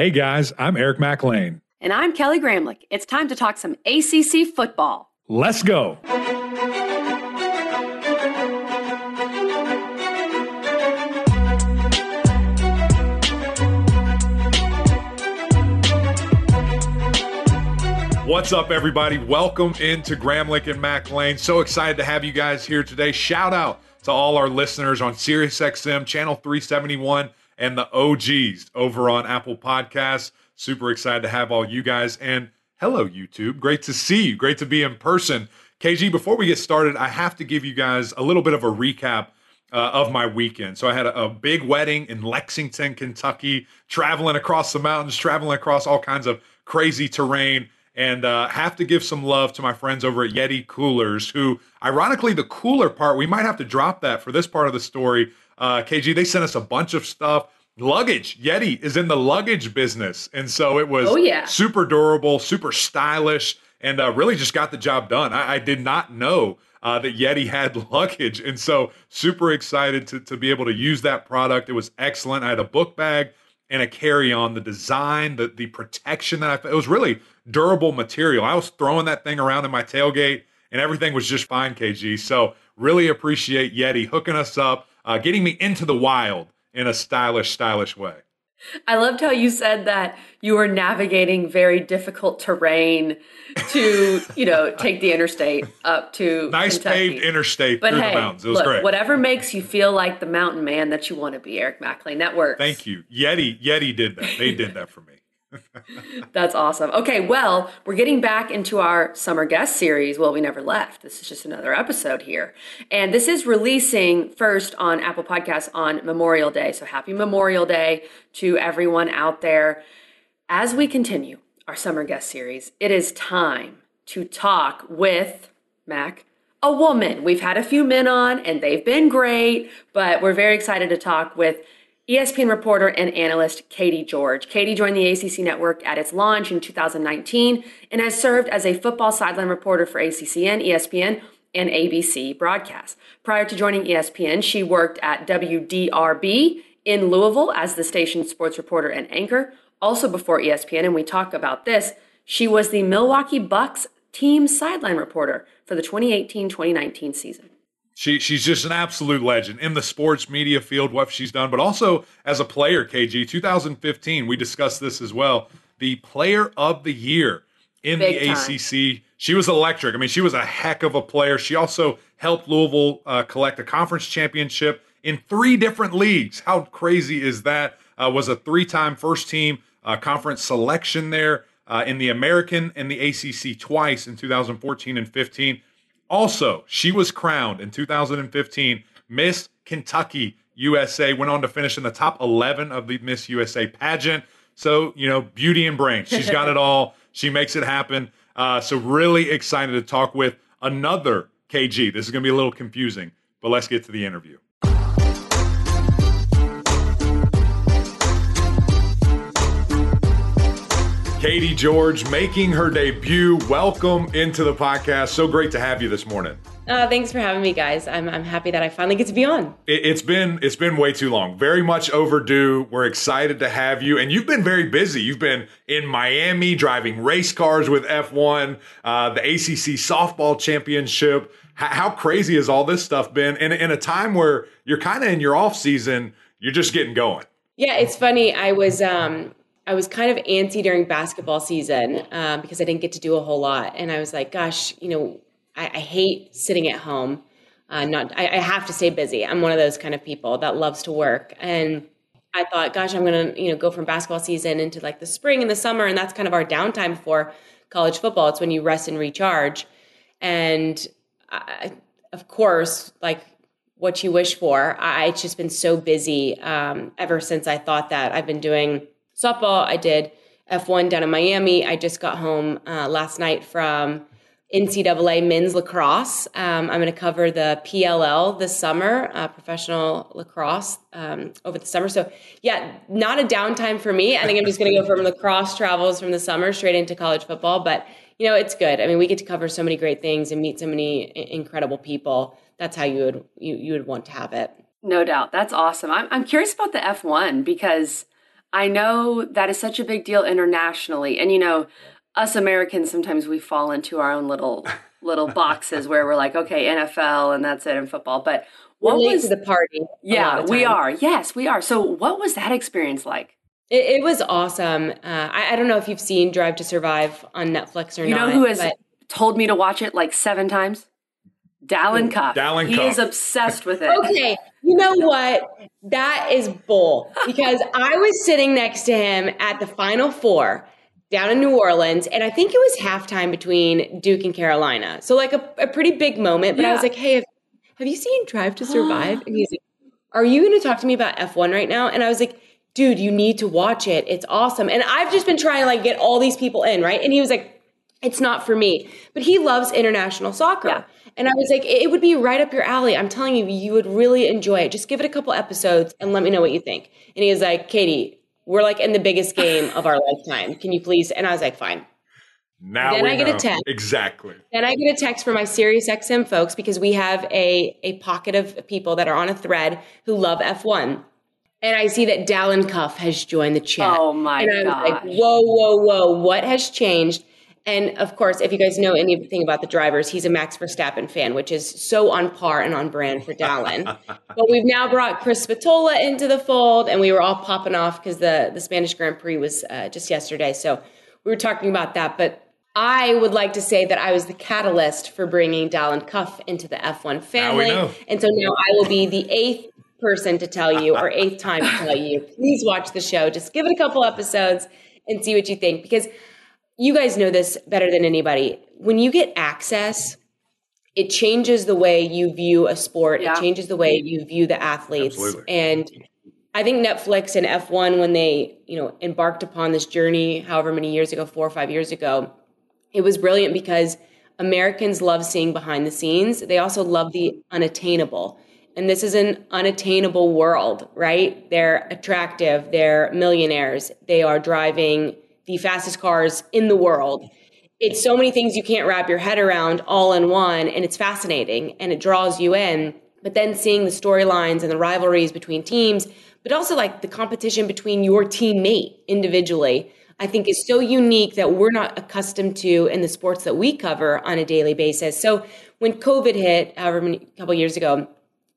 Hey guys, I'm Eric Mac Lain. And I'm Kelly Gramlich. It's time to talk some ACC football. Let's go. What's up, everybody? Welcome into Gramlich and Mac Lain. So excited to have you guys here today. Shout out to all our listeners on SiriusXM, Channel 371, and the OGs over on Apple Podcasts. Super excited to have all you guys. And hello, YouTube. Great to see you. Great to be in person. KG, before we get started, I have to give you guys a little bit of a recap uh, of my weekend. So I had a, a, big wedding in Lexington, Kentucky, traveling across the mountains, traveling across all kinds of crazy terrain and uh, have to give some love to my friends over at Yeti Coolers, who, ironically, the cooler part, we might have to drop that for this part of the story. Uh, KG, they sent us a bunch of stuff. Luggage. Yeti is in the luggage business. And so it was oh, yeah. super durable, super stylish, and uh, really just got the job done. I, I did not know uh, that Yeti had luggage. And so super excited to, to be able to use that product. It was excellent. I had a book bag and a carry on. The design, the, the protection that I, felt it was really durable material. I was throwing that thing around in my tailgate and everything was just fine, KG. So really appreciate Yeti hooking us up, uh, getting me into the wild in a stylish, stylish way. I loved how you said that you were navigating very difficult terrain to, you know, take the interstate up to nice Kentucky. paved interstate but through hey, the mountains. It was look, great. Whatever makes you feel like the mountain man that you want to be, Eric Mac Lain, that works. Thank you. Yeti, Yeti did that. They did that for me. That's awesome. Okay, well, we're getting back into our summer guest series. Well, we never left. This is just another episode here. And this is releasing first on Apple Podcasts on Memorial Day. So happy Memorial Day to everyone out there. As we continue our summer guest series, it is time to talk with Mac, a woman. We've had a few men on and they've been great, but we're very excited to talk with ESPN reporter and analyst Katie George. Katie joined the ACC network at its launch in 2019 and has served as a football sideline reporter for ACCN, ESPN, and ABC broadcasts. Prior to joining ESPN, she worked at WDRB in Louisville as the station's sports reporter and anchor. Also before ESPN, and we talk about this, she was the Milwaukee Bucks team sideline reporter for the 2018-2019 season. She she's just an absolute legend in the sports media field, what she's done, but also as a player, KG. 2015, we discussed this as well. The player of the year in Big the time. ACC. She was electric. I mean, she was a heck of a player. She also helped Louisville uh, collect a conference championship in three different leagues. How crazy is that? Uh, was a three-time first team uh, conference selection there uh, in the American and the ACC twice in 2014 and 15. Also, she was crowned in 2015 Miss Kentucky USA, went on to finish in the top 11 of the Miss USA pageant. So, you know, beauty and brains. She's got it all. She makes it happen. Uh, so, really excited to talk with another KG. This is going to be a little confusing, but let's get to the interview. Katie George making her debut. Welcome into the podcast. So great to have you this morning. Uh, thanks for having me, guys. I'm, I'm happy that I finally get to be on. It, it's been it's been way too long. Very much overdue. We're excited to have you, and you've been very busy. You've been in Miami driving race cars with F1, uh, the ACC softball championship. H- how crazy has all this stuff been? In, in a time where you're kind of in your off season, you're just getting going. Yeah, it's funny. I was um, I was kind of antsy during basketball season um, because I didn't get to do a whole lot, and I was like, "Gosh, you know, I, I hate sitting at home. Uh, not, I, I, have to stay busy. I'm one of those kind of people that loves to work, and I thought, gosh, I'm gonna, you know, go from basketball season into like the spring and the summer, and that's kind of our downtime for college football. It's when you rest and recharge, and I, of course, like what you wish for. I, it's just been so busy um, ever since I thought that I've been doing softball. I did F1 down in Miami. I just got home uh, last night from NCAA men's lacrosse. Um, I'm going to cover the PLL this summer, uh, professional lacrosse um, over the summer. So, yeah, not a downtime for me. I think I'm just going to go from lacrosse travels from the summer straight into college football. But, you know, it's good. I mean, we get to cover so many great things and meet so many incredible people. That's how you would you, you would want to have it. No doubt. That's awesome. I'm, I'm curious about the F1 because I know that is such a big deal internationally. And you know, us Americans sometimes we fall into our own little little boxes where we're like, okay, NFL and that's it in football. But what was the party? Yeah, we are. Yes, we are. So what was that experience like? It, it was awesome. Uh, I, I, don't know if you've seen Drive to Survive on Netflix or you not. You know who has but... told me to watch it like seven times? Dalen Cuff. Dalen he Cuff. is obsessed with it. Okay, you know what? That is bull because I was sitting next to him at the Final Four down in New Orleans, and I think it was halftime between Duke and Carolina. So like a, a pretty big moment. But yeah. I was like, "Hey, have, have you seen Drive to Survive?" and he's like, "Are you going to talk to me about F1 right now?" And I was like, "Dude, you need to watch it. It's awesome." And I've just been trying to like get all these people in, right? And he was like, "It's not for me," but he loves international soccer. Yeah. And I was like, it would be right up your alley. I'm telling you, you would really enjoy it. Just give it a couple episodes and let me know what you think. And he was like, Katie, we're like in the biggest game of our lifetime. Can you please? And I was like, fine. Now then I get know. a text. Exactly. Then I get a text from my Sirius XM folks because we have a, a pocket of people that are on a thread who love F1. And I see that Dalen Cuff has joined the chat. Oh my god. And I was gosh. like, whoa, whoa, whoa, what has changed? And of course, if you guys know anything about the drivers, he's a Max Verstappen fan, which is so on par and on brand for Dalen. but we've now brought Chris Spatola into the fold, and we were all popping off because the, the Spanish Grand Prix was uh, just yesterday. So we were talking about that. But I would like to say that I was the catalyst for bringing Dalen Cuff into the F1 family. And so now I will be the eighth person to tell you, or eighth time to tell you, please watch the show. Just give it a couple episodes and see what you think. Because you guys know this better than anybody. When you get access, it changes the way you view a sport. Yeah. It changes the way you view the athletes. Absolutely. And I think Netflix and F1, when they, you know, embarked upon this journey, however many years ago, four or five years ago, it was brilliant because Americans love seeing behind the scenes. They also love the unattainable. And this is an unattainable world, right? They're attractive, they're millionaires, they are driving the fastest cars in the world. It's so many things you can't wrap your head around all in one, and it's fascinating and it draws you in. But then seeing the storylines and the rivalries between teams, but also like the competition between your teammate individually, I think is so unique that we're not accustomed to in the sports that we cover on a daily basis. So when COVID hit, however many couple years ago,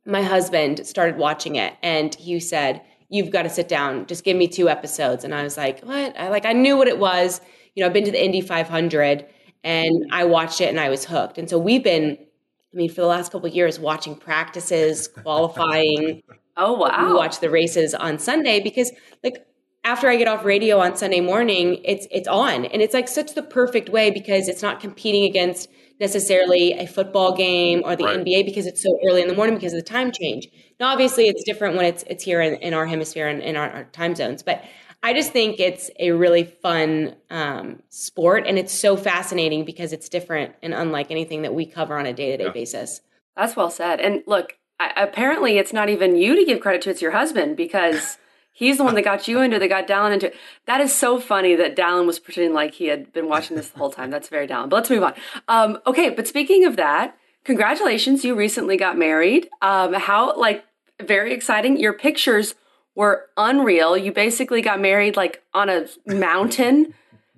my husband started watching it and he said, you've got to sit down. Just give me two episodes. And I was like, what? I like I knew what it was. You know, I've been to the Indy 500 and I watched it and I was hooked. And so we've been, I mean, for the last couple years, watching practices, qualifying. oh wow! We watch the races on Sunday because, like, after I get off radio on Sunday morning, it's it's on, and it's like such the perfect way because it's not competing against necessarily a football game or the right. NBA because it's so early in the morning because of the time change. Now, obviously, it's different when it's it's here in, in our hemisphere and in our, our, time zones, but I just think it's a really fun um, sport, and it's so fascinating because it's different and unlike anything that we cover on a day to day basis. That's well said. And look, I, apparently, it's not even you to give credit to; it's your husband because. He's the one that got you into, that got Dalen into. That is so funny that Dalen was pretending like he had been watching this the whole time. That's very Dalen. But let's move on. Um, okay, but speaking of that, congratulations, you recently got married. Um, how like very exciting. Your pictures were unreal. You basically got married like on a mountain.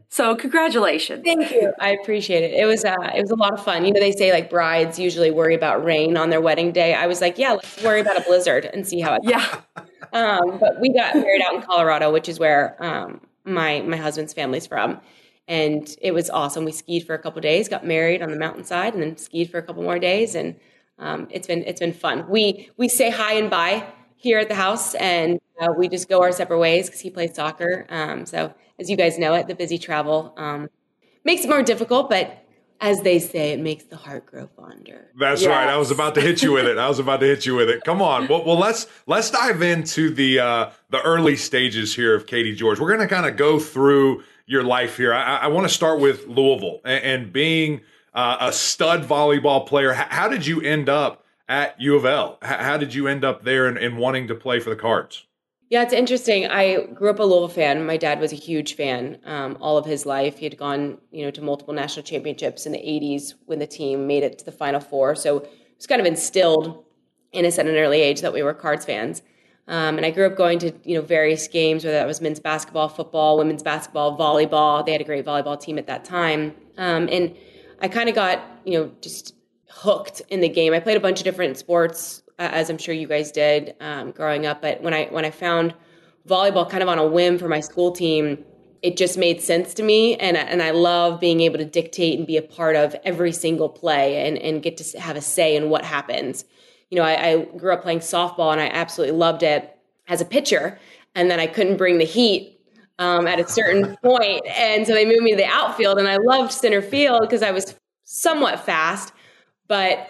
So congratulations. Thank you. I appreciate it. It was uh, it was a lot of fun. You know, they say like brides usually worry about rain on their wedding day. I was like, yeah, let's worry about a blizzard and see how it. Goes. Yeah. Um, but we got married out in Colorado, which is where um, my my husband's family's from, and it was awesome. We skied for a couple days, got married on the mountainside, and then skied for a couple more days, and um, it's been it's been fun. We we say hi and bye here at the house, and uh, we just go our separate ways because he plays soccer. Um, so as you guys know, it the busy travel um, makes it more difficult, but as they say, it makes the heart grow fonder. That's yes. right. I was about to hit you with it. I was about to hit you with it. Come on. Well, well let's let's dive into the uh, the early stages here of Katie George. We're going to kind of go through your life here. I, I want to start with Louisville and, and being uh, a stud volleyball player. H- how did you end up at U of L? How did you end up there and, and wanting to play for the Cards? Yeah, it's interesting. I grew up a Louisville fan. My dad was a huge fan um, all of his life. He had gone, you know, to multiple national championships in the '80s when the team made it to the Final Four. So it was kind of instilled in us at an early age that we were Cards fans. Um, and I grew up going to you know various games, whether that was men's basketball, football, women's basketball, volleyball. They had a great volleyball team at that time, um, and I kind of got you know just hooked in the game. I played a bunch of different sports, uh, as I'm sure you guys did um, growing up. But when I when I found volleyball kind of on a whim for my school team, it just made sense to me, and and I love being able to dictate and be a part of every single play and and get to have a say in what happens you know, I, I grew up playing softball and I absolutely loved it as a pitcher. And then I couldn't bring the heat um, at a certain point, and so they moved me to the outfield. And I loved center field because I was somewhat fast, but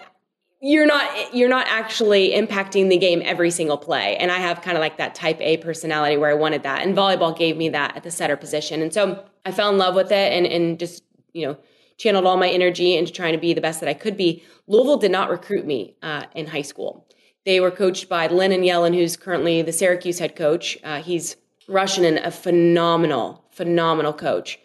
you're not you're not actually impacting the game every single play. And I have kind of like that type A personality where I wanted that, and volleyball gave me that at the setter position. And so I fell in love with it, and and just you know channeled all my energy into trying to be the best that I could be. Louisville did not recruit me uh, in high school. They were coached by Leonid Yelin, who's currently the Syracuse head coach. Uh, he's Russian and a phenomenal, phenomenal coach.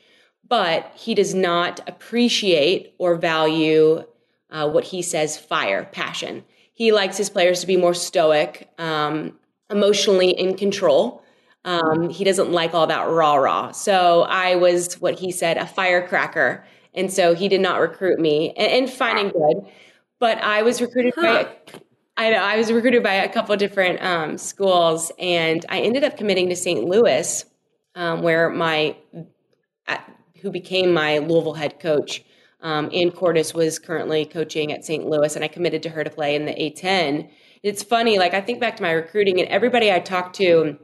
But he does not appreciate or value uh, what he says fire, passion. He likes his players to be more stoic, um, emotionally in control. Um, he doesn't like all that rah rah. So I was what he said, a firecracker and so he did not recruit me, and, and fine and good. But I was recruited huh. by. I know I was recruited by a couple different um, schools, and I ended up committing to St. Louis, um, where my who became my Louisville head coach, um, Anne Kordes, was currently coaching at St. Louis, and I committed to her to play in the A10. It's funny, like I think back to my recruiting, and everybody I talked to,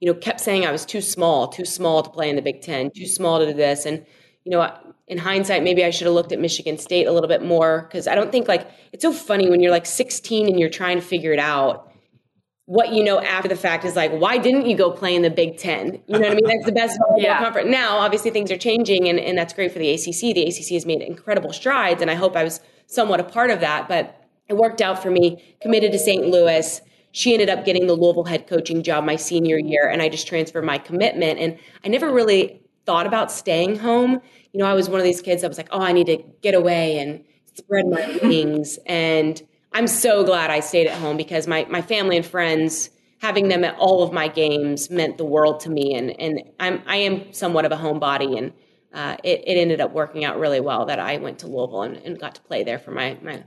you know, kept saying I was too small, too small to play in the Big Ten, too small to do this, and you know, in hindsight, maybe I should have looked at Michigan State a little bit more because I don't think like it's so funny when you're like 16 and you're trying to figure it out. What you know after the fact is like, why didn't you go play in the Big Ten? You know what I mean? That's the best yeah. conference. Now, obviously, things are changing, and, and that's great for the ACC. The ACC has made incredible strides, and I hope I was somewhat a part of that. But it worked out for me. Committed to St. Louis. She ended up getting the Louisville head coaching job my senior year, and I just transferred my commitment. And I never really thought about staying home you know, I was one of these kids that was like, oh, I need to get away and spread my wings. And I'm so glad I stayed at home because my, my family and friends, having them at all of my games meant the world to me. And, and I'm, I am somewhat of a homebody and uh, it, it ended up working out really well that I went to Louisville and, and got to play there for my, my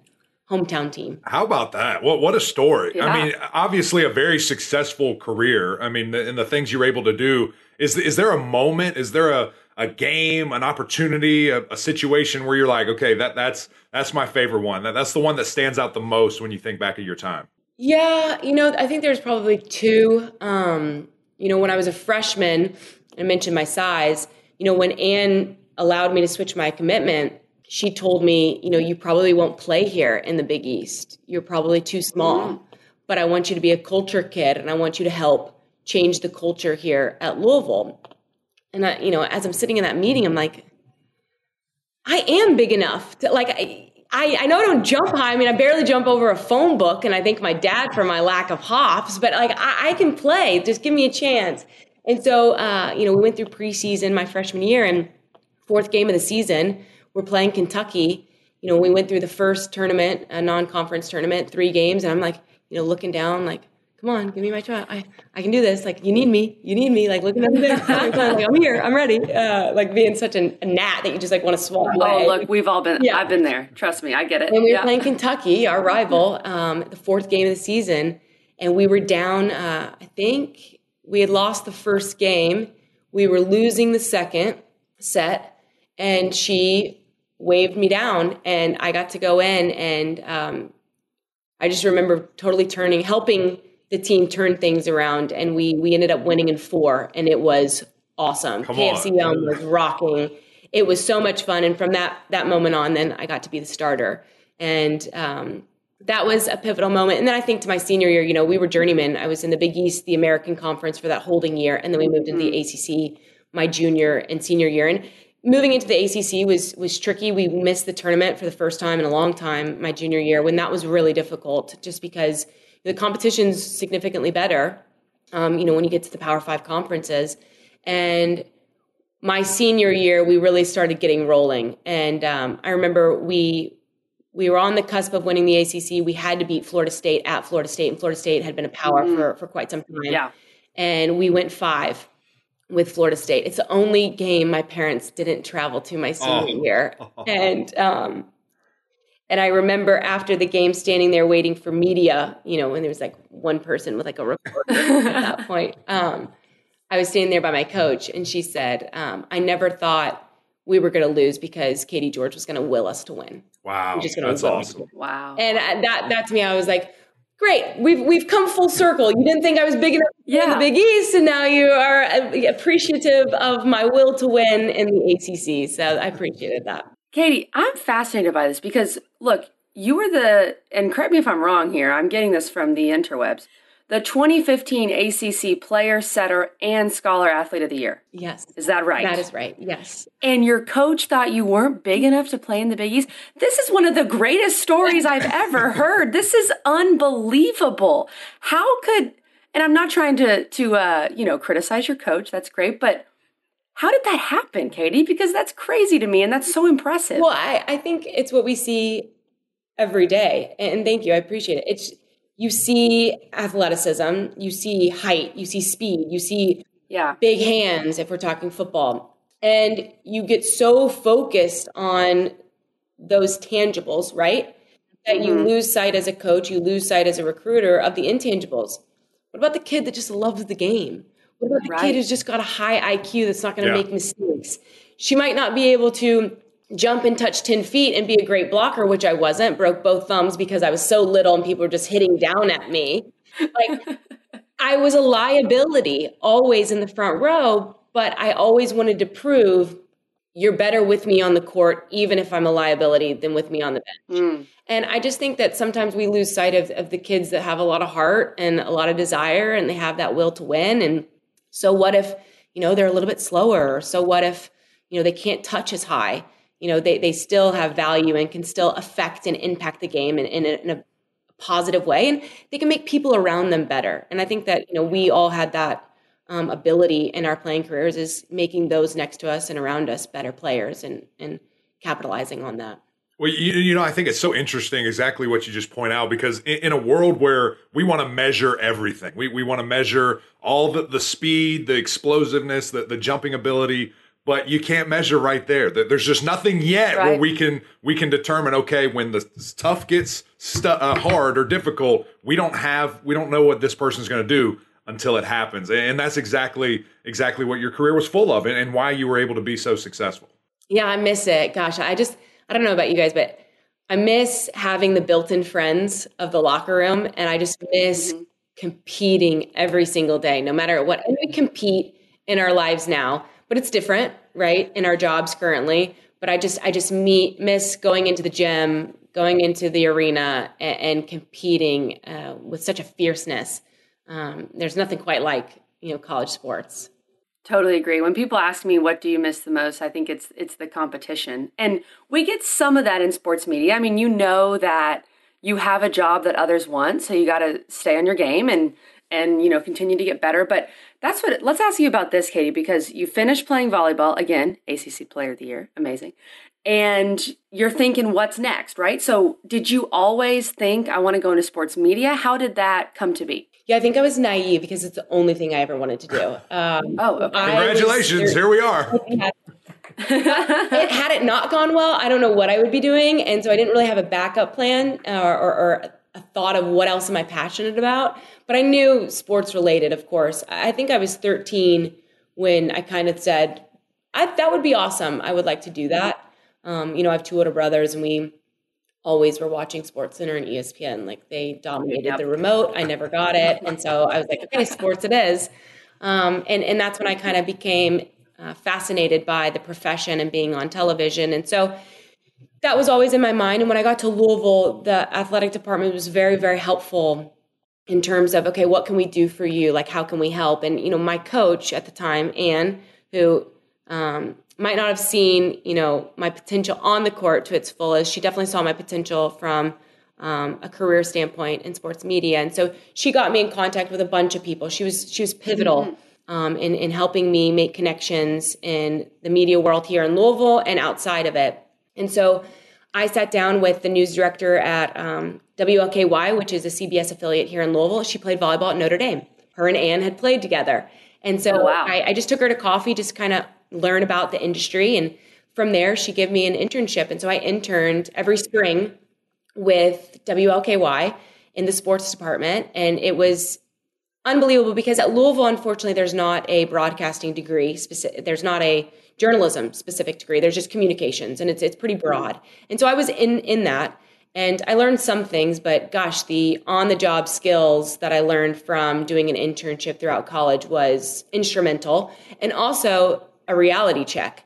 hometown team. How about that? What what a story! Yeah. I mean, obviously a very successful career. I mean, the, and the things you're able to do. Is is there a moment? Is there a a game, an opportunity, a, a, situation where you're like, okay, that that's that's my favorite one. That, that's the one that stands out the most when you think back at your time. Yeah, you know, I think there's probably two. Um, you know, when I was a freshman, I mentioned my size. You know, when Anne allowed me to switch my commitment, she told me, you know, you probably won't play here in the Big East. You're probably too small. Mm. But I want you to be a culture kid, and I want you to help change the culture here at Louisville. And I, you know, as I'm sitting in that meeting, I'm like, I am big enough to like. I, I, know I don't jump high. I mean, I barely jump over a phone book, and I thank my dad for my lack of hops. But like, I, I can play. Just give me a chance. And so, uh, you know, we went through preseason my freshman year, and fourth game of the season, we're playing Kentucky. You know, we went through the first tournament, a non-conference tournament, three games, and I'm like, you know, looking down, like, come on, give me my shot. I, I can do this. Like, you need me. You need me. Like, looking at like, I'm here. I'm ready. Uh, like being such an, a gnat that you just like want to swat away. Oh, look, we've all been, yeah. I've been there. Trust me. I get it. And we were yeah. playing Kentucky, our rival, um, the fourth game of the season. And we were down, uh, I think we had lost the first game. We were losing the second set. And she waved me down and I got to go in and, um, I just remember totally turning, helping the team turned things around and we we ended up winning in four and it was awesome. Come KFC Yum! was rocking. It was so much fun. And from that that moment on, then I got to be the starter. And um, that was a pivotal moment. And then I think to my senior year, you know, we were journeymen. I was in the Big East, the American Conference for that holding year, and then we moved into the mm-hmm. ACC my junior and senior year. And moving into the ACC was was tricky. We missed the tournament for the first time in a long time my junior year when that was really difficult, just because the competition's significantly better. Um, you know, when you get to the Power Five conferences, and my senior year, we really started getting rolling. And um, I remember we we were on the cusp of winning the ACC. We had to beat Florida State at Florida State, and Florida State had been a power mm-hmm. for, for quite some time. Yeah. And we went five with Florida State. It's the only game my parents didn't travel to my senior oh. year. And um, and I remember after the game standing there waiting for media, you know, when there was like one person with like a reporter at that point. Um, I was standing there by my coach and she said, um, I never thought we were going to lose because Katie George was going to will us to win. Wow. Just gonna That's awesome. Wow. And that, that to me, I was like, great. We've, we've come full circle. You didn't think I was big enough yeah. in the Big East, and now you are appreciative of my will to win in the ACC. So I appreciated that. Katie, I'm fascinated by this because look, you were the, and correct me if I'm wrong here, I'm getting this from the interwebs, the 2015 ACC Player, Setter, and Scholar Athlete of the Year. Yes. Is that right? That is right, yes. And your coach thought you weren't big enough to play in the Big East? This is one of the greatest stories I've ever heard. This is unbelievable. How could, and I'm not trying to, to uh, you know, criticize your coach, that's great, but how did that happen, Katie? Because that's crazy to me and that's so impressive. Well, I, I think it's what we see every day. And thank you. I appreciate it. It's you see athleticism, you see height, you see speed, you see yeah. big hands if we're talking football. And you get so focused on those tangibles, right? That mm-hmm. you lose sight as a coach, you lose sight as a recruiter of the intangibles. What about the kid that just loves the game? What about the right. kid who's just got a high IQ that's not going to yeah. make mistakes? She might not be able to jump and touch 10 feet and be a great blocker, which I wasn't, broke both thumbs because I was so little and people were just hitting down at me. Like, I was a liability always in the front row, but I always wanted to prove you're better with me on the court, even if I'm a liability, than with me on the bench. Mm. And I just think that sometimes we lose sight of, of the kids that have a lot of heart and a lot of desire and they have that will to win. And so what if, you know, they're a little bit slower? So what if, you know, they can't touch as high? You know, they, they still have value and can still affect and impact the game in, in, a, in a positive way. And they can make people around them better. And I think that, you know, we all had that um, ability in our playing careers is making those next to us and around us better players and, and capitalizing on that. Well, you, you, know, I think it's so interesting exactly what you just point out because in, in a world where we want to measure everything, we, we want to measure all the, the speed, the explosiveness, the, the jumping ability, but you can't measure right there. There's just nothing yet right. where we can we can determine. Okay, when the stuff gets stu- uh, hard or difficult, we don't have we don't know what this person's going to do until it happens, and that's exactly exactly what your career was full of, and, and why you were able to be so successful. Yeah, I miss it. Gosh, I just I don't know about you guys, but I miss having the built-in friends of the locker room, and I just miss mm-hmm. competing every single day, no matter what. And we compete in our lives now, but it's different, right? In our jobs currently. But I just I just meet miss going into the gym, going into the arena, and, and competing uh, with such a fierceness. Um, there's nothing quite like you know college sports. Totally agree. When people ask me what do you miss the most, I think it's it's the competition. And we get some of that in sports media. I mean, you know that you have a job that others want, so you got to stay on your game and and you know continue to get better, but that's what let's ask you about this, Katie, because you finished playing volleyball again, ACC player of the year, amazing. And you're thinking what's next, right? So, did you always think I want to go into sports media? How did that come to be? Yeah, I think I was naive because it's the only thing I ever wanted to do. Um, oh, okay. congratulations! Was, here we are. had it not gone well, I don't know what I would be doing, and so I didn't really have a backup plan or, or, or a thought of what else am I passionate about. But I knew sports related, of course. I think I was 13 when I kind of said, I, "That would be awesome. I would like to do that." Um, you know, I have two older brothers, and we always were watching Sports Center and ESPN. Like they dominated yep. the remote. I never got it, and so I was like, okay, sports it is. Um, and and that's when I kind of became uh, fascinated by the profession and being on television. And so that was always in my mind. And when I got to Louisville, the athletic department was very very helpful in terms of okay, what can we do for you? Like how can we help? And you know, my coach at the time, Anne, who um, might not have seen, you know, my potential on the court to its fullest. She definitely saw my potential from um, a career standpoint in sports media, and so she got me in contact with a bunch of people. She was she was pivotal mm-hmm. um, in in helping me make connections in the media world here in Louisville and outside of it. And so I sat down with the news director at um, WLKY, which is a CBS affiliate here in Louisville. She played volleyball at Notre Dame. Her and Anne had played together. And so Oh, wow. I, I just took her to coffee, just kind of learn about the industry. And from there, she gave me an internship. And so I interned every spring with WLKY in the sports department. And it was unbelievable because at Louisville, unfortunately, there's not a broadcasting degree. Specific, there's not a journalism specific degree. There's just communications, and it's it's pretty broad. And so I was in in that, and I learned some things. But gosh, the on the job skills that I learned from doing an internship throughout college was instrumental, and also a reality check.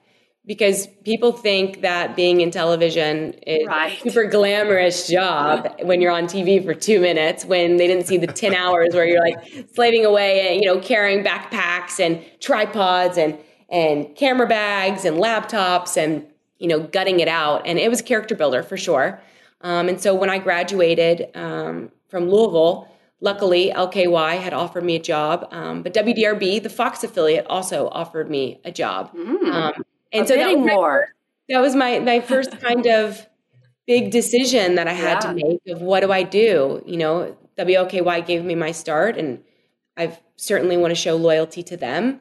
Because people think that being in television is Right. a super glamorous job when you're on TV for two minutes, when they didn't see the 10 hours where you're like slaving away and, you know, carrying backpacks and tripods and, and camera bags and laptops and, you know, gutting it out. And it was character builder for sure. Um, and so when I graduated um, from Louisville, luckily LKY had offered me a job, um, but WDRB, the Fox affiliate, also offered me a job. Um, and A so that was my that was my my first kind of big decision that I had to make of what do I do? You know, WLKY gave me my start and I've certainly want to show loyalty to them.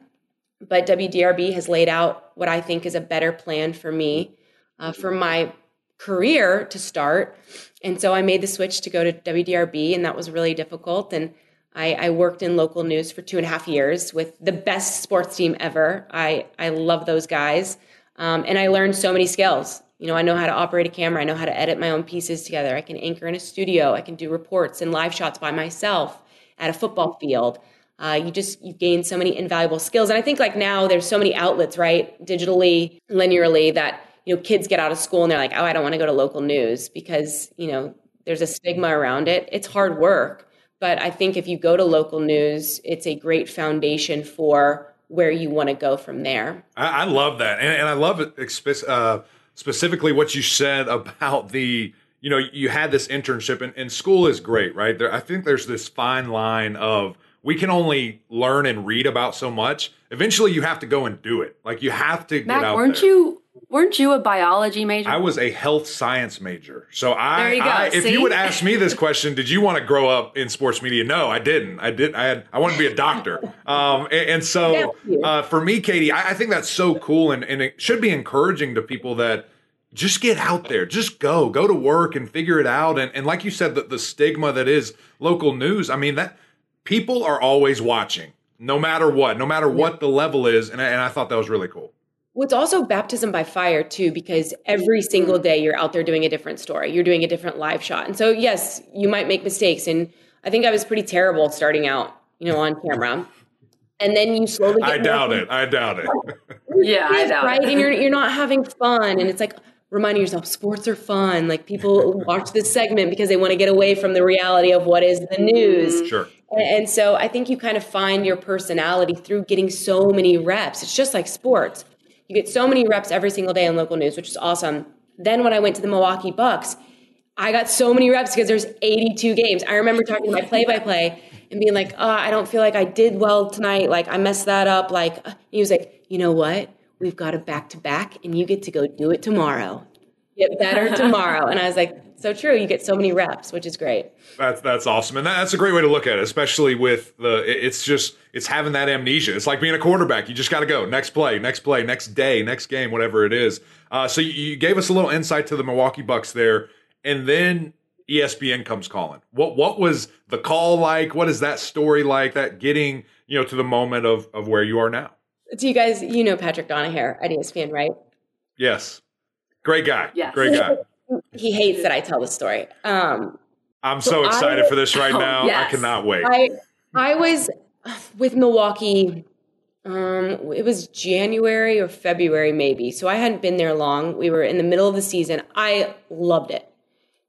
But WDRB has laid out what I think is a better plan for me uh, for my career to start. And so I made the switch to go to WDRB, and that was really difficult. And I, I worked in local news for two and a half years with the best sports team ever. I, I love those guys. Um, and I learned so many skills. You know, I know how to operate a camera. I know how to edit my own pieces together. I can anchor in a studio. I can do reports and live shots by myself at a football field. Uh, you just you gain so many invaluable skills, and I think like now there's so many outlets, right, digitally, linearly, that you know kids get out of school and they're like, oh, I don't want to go to local news because you know there's a stigma around it. It's hard work, but I think if you go to local news, it's a great foundation for where you want to go from there. I, I love that, and, and I love it expe- uh, specifically what you said about the. You know, you had this internship, and, and school is great, right? There, I think there's this fine line of we can only learn and read about so much. Eventually, you have to go and do it. Like you have to get Mac, out weren't there. you weren't you a biology major? I was a health science major. So I, There you go, I if see? you would ask me this question, did you want to grow up in sports media? No, I didn't. I didn't. I had. I wanted to be a doctor. Um, and, and so uh, for me, Katie, I, I think that's so cool, and and it should be encouraging to people that just get out there, just go, go to work and figure it out. And and like you said, the, the stigma that is local news. I mean that people are always watching, no matter what, no matter what the level is. And I, and I thought that was really cool. Well, it's also baptism by fire too, because every mm-hmm. single day you're out there doing a different story. You're doing a different live shot. And so, yes, you might make mistakes. And I think I was pretty terrible starting out, you know, on camera. And then you slowly get I doubt it. I doubt it. yeah, I doubt right? it. And you're you're not having fun. And it's like reminding yourself sports are fun. Like people watch this segment because they want to get away from the reality of what is the news. Mm-hmm. Sure. And, and so I think you kind of find your personality through getting so many reps. It's just like sports. You get so many reps every single day in local news, which is awesome. Then when I went to the Milwaukee Bucks, I got so many reps because there's 82 games. I remember talking to my play-by-play and being like, oh, I don't feel like I did well tonight. Like I messed that up. Like uh," he was like, you know what? We've got a back-to-back and you get to go do it tomorrow. Get better tomorrow. And I was like, so true. You get so many reps, which is great. That's that's awesome, and that, that's a great way to look at it, especially with the. it- It's just it's having that amnesia. It's like being a quarterback. You just got to go next play, next play, next day, next game, whatever it is. Uh, so you, you gave us a little insight to the Milwaukee Bucks there, and then ESPN comes calling. What what was the call like? What is that story like? That getting you know to the moment of of where you are now. Do you guys, you know Patrick Donaher at ESPN, right? Yes, great guy. Yeah. great guy. He hates that I tell the story. Um, I'm so So I- excited for this right Oh, now. I cannot wait. I I was with Milwaukee. Um, it was January or February, maybe. So I hadn't been there long. We were in the middle of the season. I loved it.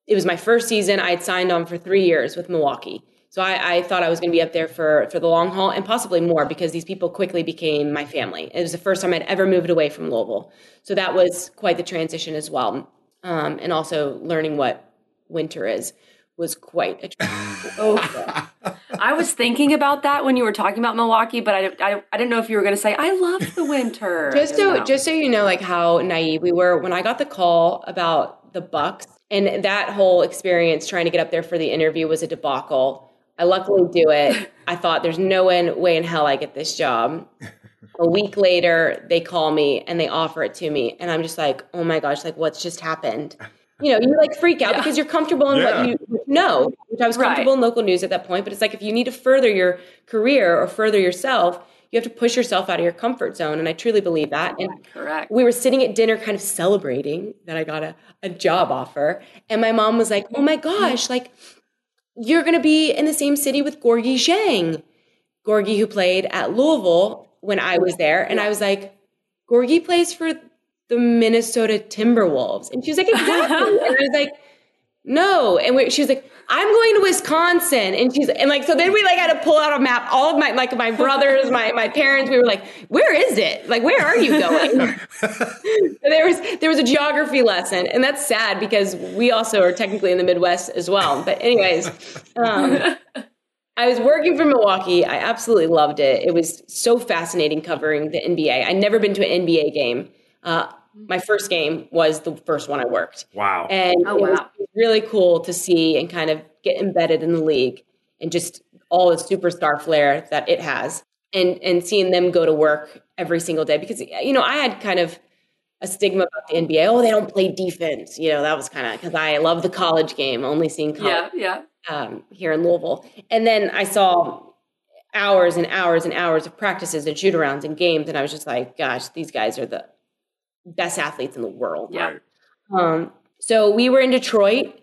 It was my first season. I had signed on for three years with Milwaukee. So I, I thought I was going to be up there for for the long haul and possibly more because these people quickly became my family. It was the first time I'd ever moved away from Louisville. So that was quite the transition as well. Um, and also learning what winter is was quite a transition. Oh, I was thinking about that when you were talking about Milwaukee, but I, I, I didn't know if you were going to say I love the winter. just so know. just so you know like how naive we were when i got the call about the Bucks, and that whole experience trying to get up there for the interview was a debacle. I luckily do it. I thought there's no way, in hell I get this job. A week later, they call me and they offer it to me, and I'm just like, oh my gosh, like what's just happened? You know, you like freak out Yeah. because you're comfortable in Yeah. what you know, which I was Right. comfortable in local news at that point. But it's like if you need to further your career or further yourself, you have to push yourself out of your comfort zone. And I truly believe that. And Correct. we were sitting at dinner kind of celebrating that I got a, a job offer. And my mom was like, Oh my mm-hmm. gosh, like you're gonna be in the same city with Gorgie Zhang. Gorgie who played at Louisville when I was there. And I was like, Gorgie plays for the Minnesota Timberwolves. And she was like, Exactly. and I was like, no. And we, she was like, I'm going to Wisconsin. And she's, and like, so then we like had to pull out a map. All of my, like my brothers, my, my parents, we were like, where is it? Like, where are you going? There was, there was a geography lesson. And that's sad because we also are technically in the Midwest as well. But anyways, um, I was working for Milwaukee. I absolutely loved it. It was so fascinating covering the NBA. I'd never been to an NBA game. Uh, my first game was the first one I worked. Wow. And Oh, it was wow. really cool to see and kind of get embedded in the league and just all the superstar flair that it has. And and seeing them go to work every single day because you know, I had kind of a stigma about the NBA. Oh, they don't play defense. You know, that was kind of because I love the college game, only seeing college Yeah, yeah. um, here in Louisville. And then I saw hours and hours and hours of practices and shoot arounds and games. And I was just like, gosh, these guys are the best athletes in the world. Yeah. Right. Um, so we were in Detroit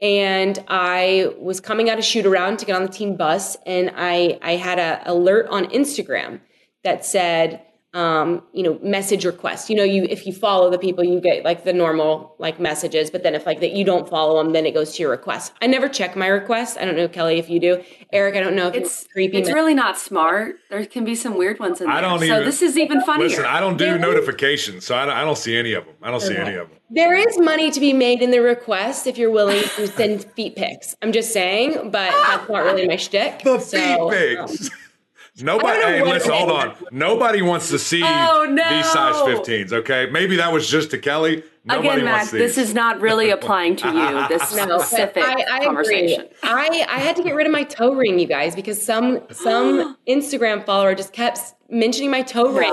and I was coming out of shoot around to get on the team bus. And I, I had a alert on Instagram that said, um, you know, message requests. You know, you if you follow the people, you get like the normal like messages. But then if like that you don't follow them, then it goes to your request. I never check my requests. I don't know, Kelly, if you do. Eric, I don't know if It's it's creepy. It's me- really not smart. There can be some weird ones in there. I don't even, so this is even funnier. Listen, I don't do There is- notifications, so I don't, I don't see any of them. I don't see any of them. There is money to be made in the request if you're willing to send feet pics. I'm just saying, but that's not really my shtick. The So, feet um, pics. Nobody, I hey, listen, hold on. Nobody wants to see Oh, no. these size 15s, okay? Maybe that was just to Kelly. Nobody Again, Mac, wants these. this is not really applying to you. This no, specific I, I conversation. Agree. I, I had to get rid of my toe ring, you guys, because some some Instagram follower just kept mentioning my toe ring.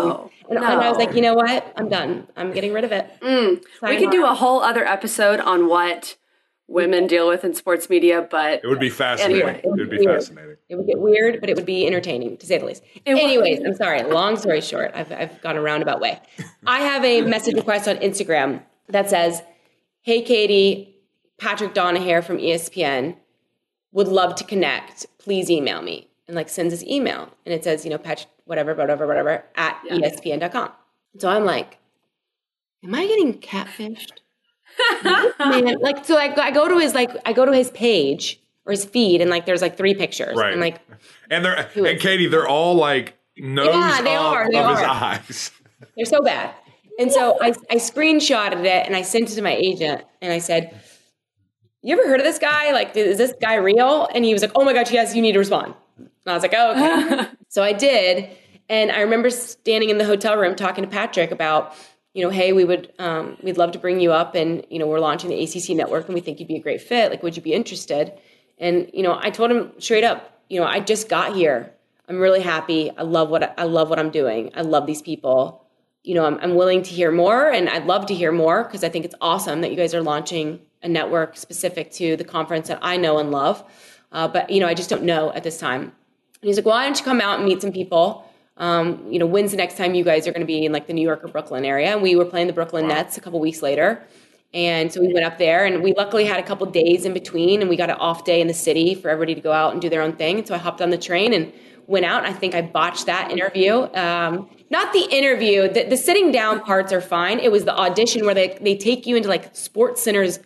And, and I was like, you know what? I'm done. I'm getting rid of it. Mm. we could do a whole other episode on what women deal with in sports media, but It would be fascinating. Anyway. it would be Weird. fascinating. It would get weird, but it would be entertaining to say the least. It would. Anyways, I'm sorry. Long story short, I've, I've gone a roundabout way. I have a message request on Instagram that says, Hey, Katie, Patrick Donahair from ESPN would love to connect. Please email me. And like sends his email. And it says, you know, Patrick, whatever, whatever, whatever, at Yeah. ESPN.com. So I'm like, Am I getting catfished? Man, like so I go, I go to his like I go to his page or his feed and like there's like three pictures. Right. And like And they're and Katie, they're all like nose Yeah, they are, they of his are. eyes. They're so bad. And so I, I screenshotted it and I sent it to my agent and I said, You ever heard of this guy? Like, is this guy real? And he was like, Oh my gosh, yes, you need to respond. And I was like, Oh, okay. so I did. And I remember standing in the hotel room talking to Patrick about, you know, hey, we would, um, we'd love to bring you up and, you know, we're launching the ACC network and we think you'd be a great fit. Like, would you be interested? And, you know, I told him straight up, you know, I just got here. I'm really happy. I love what I love what I'm doing. I love these people you know, I'm, I'm willing to hear more and I'd love to hear more because I think it's awesome that you guys are launching a network specific to the conference that I know and love. Uh, but, you know, I just don't know at this time. And he's like, well, why don't you come out and meet some people? Um, you know, when's the next time you guys are going to be in like the New York or Brooklyn area? And we were playing the Brooklyn Nets a couple weeks later. And so we went up there and we luckily had a couple days in between and we got an off day in the city for everybody to go out and do their own thing. And so I hopped on the train and went out. I think I botched that interview. Um, not the interview, the, the sitting down parts are fine. It was the audition where they, they take you into like Sports Center's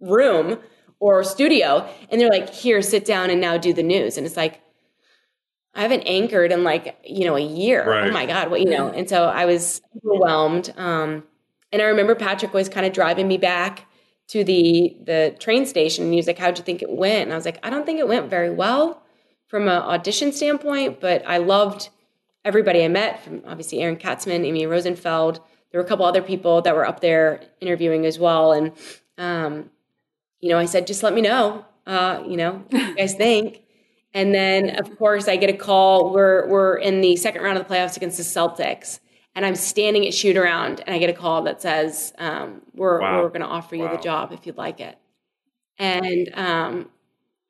room or studio and they're like, here, sit down and now do the news. And it's like, I haven't anchored in like, you know, a year. Right. Oh my God, what, you know? And so I was overwhelmed. Um, and I remember Patrick was kind of driving me back to the the train station and he was like, How'd you think it went? And I was like, I don't think it went very well from an audition standpoint, but I loved everybody I met from obviously Aaron Katzman, Amy Rosenfeld. There were a couple other people that were up there interviewing as well. And um, you know, I said, just let me know, uh, you know, what you guys think. And then, of course, I get a call. We're we're in the second round of the playoffs against the Celtics, and I'm standing at shoot around, and I get a call that says, um, "We're Wow. we're going to offer you Wow. the job if you'd like it." And um,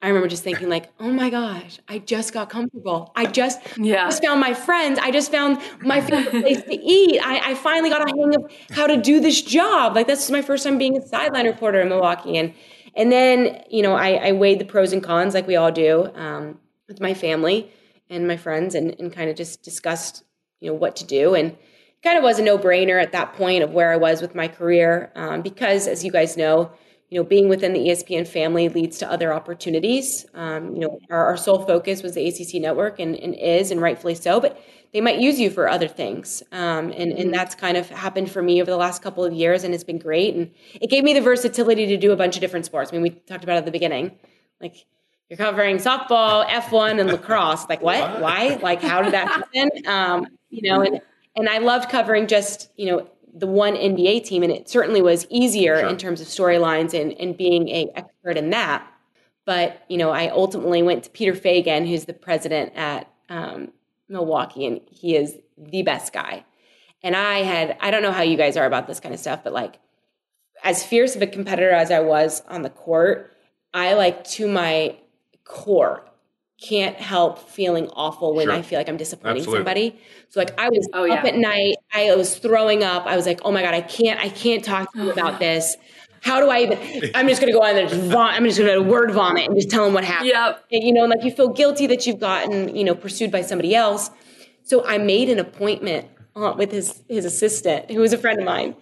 I remember just thinking, like, "Oh my gosh, I just got comfortable. I just Yeah. just found my friends. I just found my favorite place to eat. I, I finally got a hang of how to do this job. Like this is my first time being a sideline reporter in Milwaukee. And and then you know I, I weighed the pros and cons like we all do um, with my family and my friends and, and kind of just discussed you know what to do. And it kind of was a no brainer at that point of where I was with my career um, because as you guys know you know, being within the ESPN family leads to other opportunities. Um, you know, our, our sole focus was the ACC network and, and is, and rightfully so, but they might use you for other things. Um, and, and that's kind of happened for me over the last couple of years, and it's been great. And it gave me the versatility to do a bunch of different sports. I mean, we talked about at the beginning. Like, you're covering softball, F1, and lacrosse. Like, what? Why? Like, how did that happen? Um, you know, and, and I loved covering just, you know, the one NBA team, and it certainly was easier Sure. in terms of storylines and, and being a expert in that. But you know, I ultimately went to Peter Feigin, who's the president at um, Milwaukee, and he is the best guy. And I had, I don't know how you guys are about this kind of stuff, but like, as fierce of a competitor as I was on the court, I like to my core can't help feeling awful when Sure. I feel like I'm disappointing Absolutely. somebody. So like I was Oh, up yeah. at night, I was throwing up. I was like, oh my God, I can't, I can't talk to you about this. How do I even, I'm just going to go on there, and just vom- I'm just going to word vomit and just tell them what happened. Yep. And, you know, and like you feel guilty that you've gotten, you know, pursued by somebody else. So I made an appointment uh, with his, his assistant, who was a friend of mine,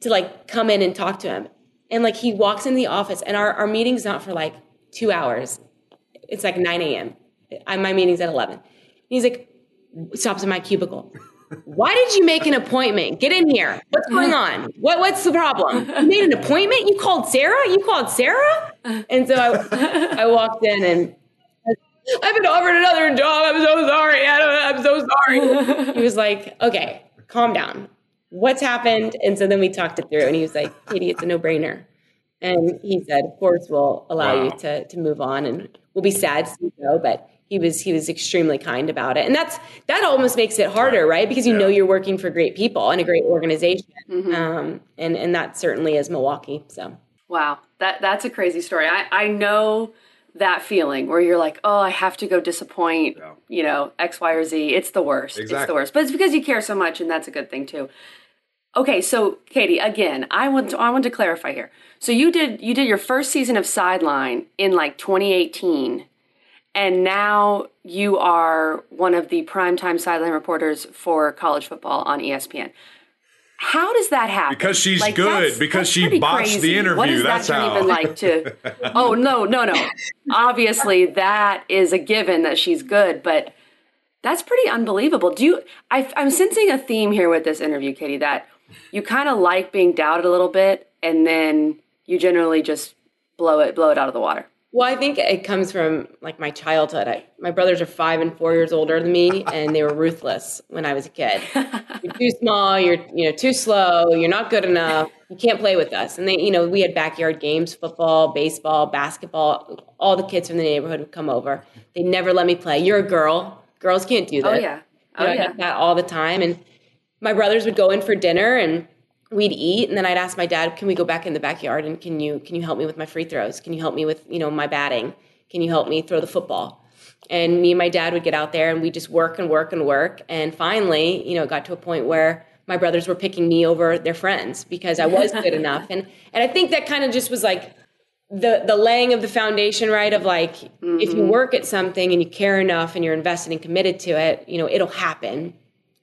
to like come in and talk to him. And like he walks in the office and our, our meeting's not for like two hours. It's like 9 a.m. My meeting's at 11. He's like, stops in my cubicle. Why did you make an appointment? Get in here. What's going on? What What's the problem? You made an appointment? You called Sarah? You called Sarah? And so I, I walked in and I've been offered another job. I'm so sorry. I I'm so sorry. he was like, okay, calm down. What's happened? And so then we talked it through and he was like, Katie, it's a no brainer. And he said, of course, we'll allow Wow. you to, to move on and we'll be sad to see go. But he was, he was extremely kind about it. And that's, that almost makes it harder, right? Because you know you're working for great people and a great organization. Um, and, and that certainly is Milwaukee. So. Wow, that that's a crazy story. I I know that feeling where you're like, oh, I have to go disappoint, Yeah. you know, X, Y, or Z. It's the worst. It's the worst. But it's because you care so much, and that's a good thing too. Okay, so Katie, again, I want to, I want to clarify here. So you did you did your first season of Sideline in like 2018, and now you are one of the primetime sideline reporters for college football on ESPN. How does that happen? Because she's Like, good, that's- because that's she botched the interview, What is that's that how. been like to? Oh no, no, no. Obviously, that is a given that she's good, but that's pretty unbelievable. Do you? I, I'm sensing a theme here with this interview, Katie. That you kind of like being doubted a little bit, and then you generally just blow it, blow it out of the water. Well, I think it comes from like my childhood. I, my brothers are five and four years older than me, and they were ruthless when I was a kid. You're too small. You're you know too slow. You're not good enough. You can't play with us. And they, you know, we had backyard games: football, baseball, basketball. All the kids from the neighborhood would come over. They never let me play. You're a girl. Girls can't do that Oh yeah, You oh know, I oh, yeah. that all the time. And my brothers would go in for dinner and we'd eat and then I'd ask my dad, can we go back in the backyard and can you can you help me with my free throws? Can you help me with, you know, my batting? Can you help me throw the football? And me and my dad would get out there and we just work and work and work. And finally, you know, it got to a point where my brothers were picking me over their friends because I was good enough. And and I think that kind of just was like the the laying of the foundation right of like if you mm-hmm. work at something and you care enough and you're invested and committed to it you know it'll happen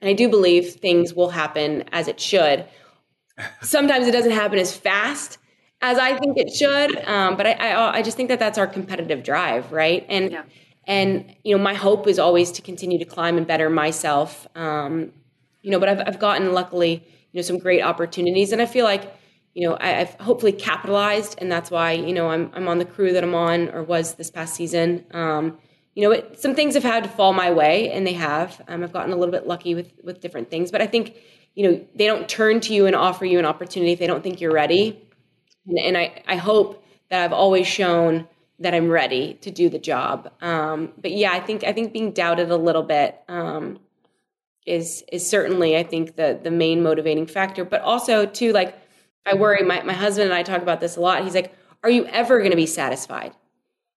and i do believe things will happen as it should. Sometimes it doesn't happen as fast as i think it should um, but I, I i just think that that's our competitive drive right? And Yeah. and you know my hope is always to continue to climb and better myself um, you know but I've, I've gotten luckily you know some great opportunities. And i feel like you know I, i've hopefully capitalized and that's why you know i'm, I'm on the crew that i'm on or was this past season. Um, you know it, some things have had to fall my way and they have um, i've gotten a little bit lucky with with different things but i think you know they don't turn to you and offer you an opportunity if they don't think you're ready and, and I, I hope that I've always shown that I'm ready to do the job. Um, but yeah, I think I think being doubted a little bit um, is is certainly I think the the main motivating factor. But also too, like I worry. My my husband and I talk about this a lot. He's like, "Are you ever going to be satisfied?"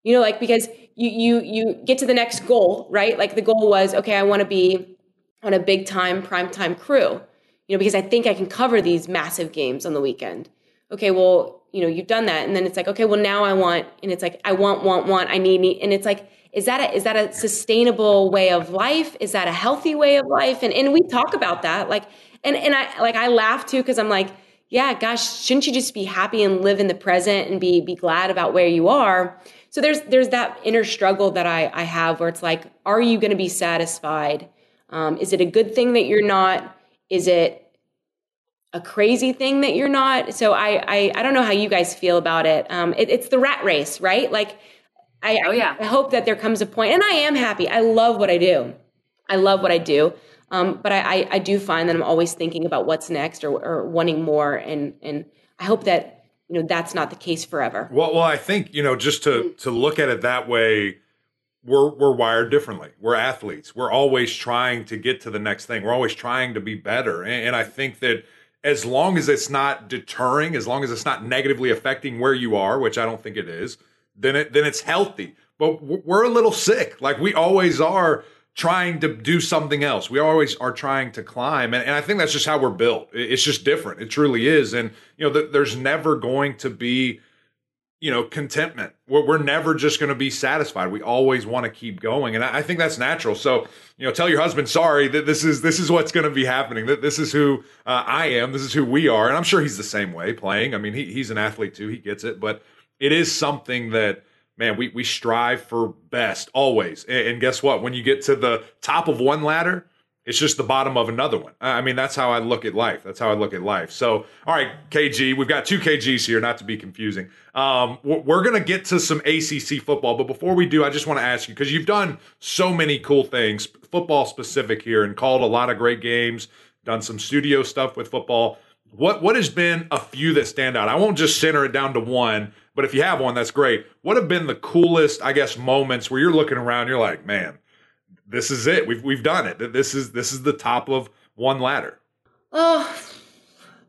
You know, like because you you you get to the next goal, right? Like the goal was, okay, I want to be on a big time prime time crew. You know, because I think I can cover these massive games on the weekend. Okay, well, you know you've done that and then it's like okay well now i want and it's like i want want want i need need and it's like is that a is that a sustainable way of life is that a healthy way of life and and we talk about that like and and i like i laugh too because i'm like yeah gosh shouldn't you just be happy and live in the present and be be glad about where you are so there's there's that inner struggle that i i have where it's like are you going to be satisfied um, is it a good thing that you're not is it a crazy thing that you're not. So I, I, I don't know how you guys feel about it. Um, it it's the rat race, right? Like, I, oh, yeah. I, hope that there comes a point, and I am happy. I love what I do. I love what I do. Um, but I, I, I, do find that I'm always thinking about what's next or, or wanting more, and and I hope that you know that's not the case forever. Well, well, I think you know just to to look at it that way, we're we're wired differently. We're athletes. We're always trying to get to the next thing. We're always trying to be better, and, and I think that as long as it's not deterring, as long as it's not negatively affecting where you are, which I don't think it is, then it then it's healthy. But we're a little sick, like we always are trying to do something else. We always are trying to climb, and, and I think that's just how we're built. It's just different. It truly is, and you know, th- there's never going to be you know contentment. We're, we're never just going to be satisfied. We always want to keep going and I, I, think that's natural. So you know tell your husband sorry that this is this is what's going to be happening. That this is who uh, i am. This is who we are. And i'm sure he's the same way playing. I mean he, he's an athlete too. He gets it. But it is something that man we, we strive for best always and, and guess what when you get to the top of one ladder it's just the bottom of another one. I mean, that's how I look at life. That's how I look at life. So, all right, KG, we've got two KGs here, not to be confusing. Um, we're going to get to some ACC football, but before we do, I just want to ask you because you've done so many cool things, football specific here, and called a lot of great games, done some studio stuff with football. What what has been a few that stand out? I won't just center it down to one, but if you have one, that's great. What have been the coolest, I guess, moments where you're looking around, you're like, man this is it. We've we've done it. This is this is the top of one ladder. Oh,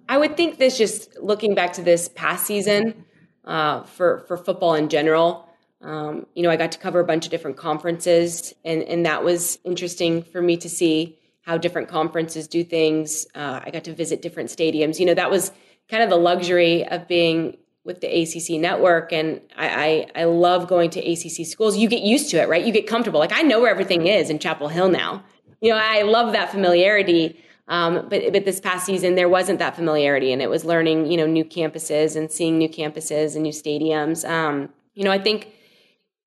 I would think this just looking back to this past season uh, for for football in general. Um, you know, I got to cover a bunch of different conferences, and and that was interesting for me to see how different conferences do things. Uh, I got to visit different stadiums. You know, that was kind of the luxury of being with the ACC network, and I, I, I love going to ACC schools. You get used to it, right? You get comfortable. Like I know where everything is in Chapel Hill now. You know, I love that familiarity. Um, but but this past season there wasn't that familiarity, and it was learning you know new campuses and seeing new campuses and new stadiums. Um, you know, I think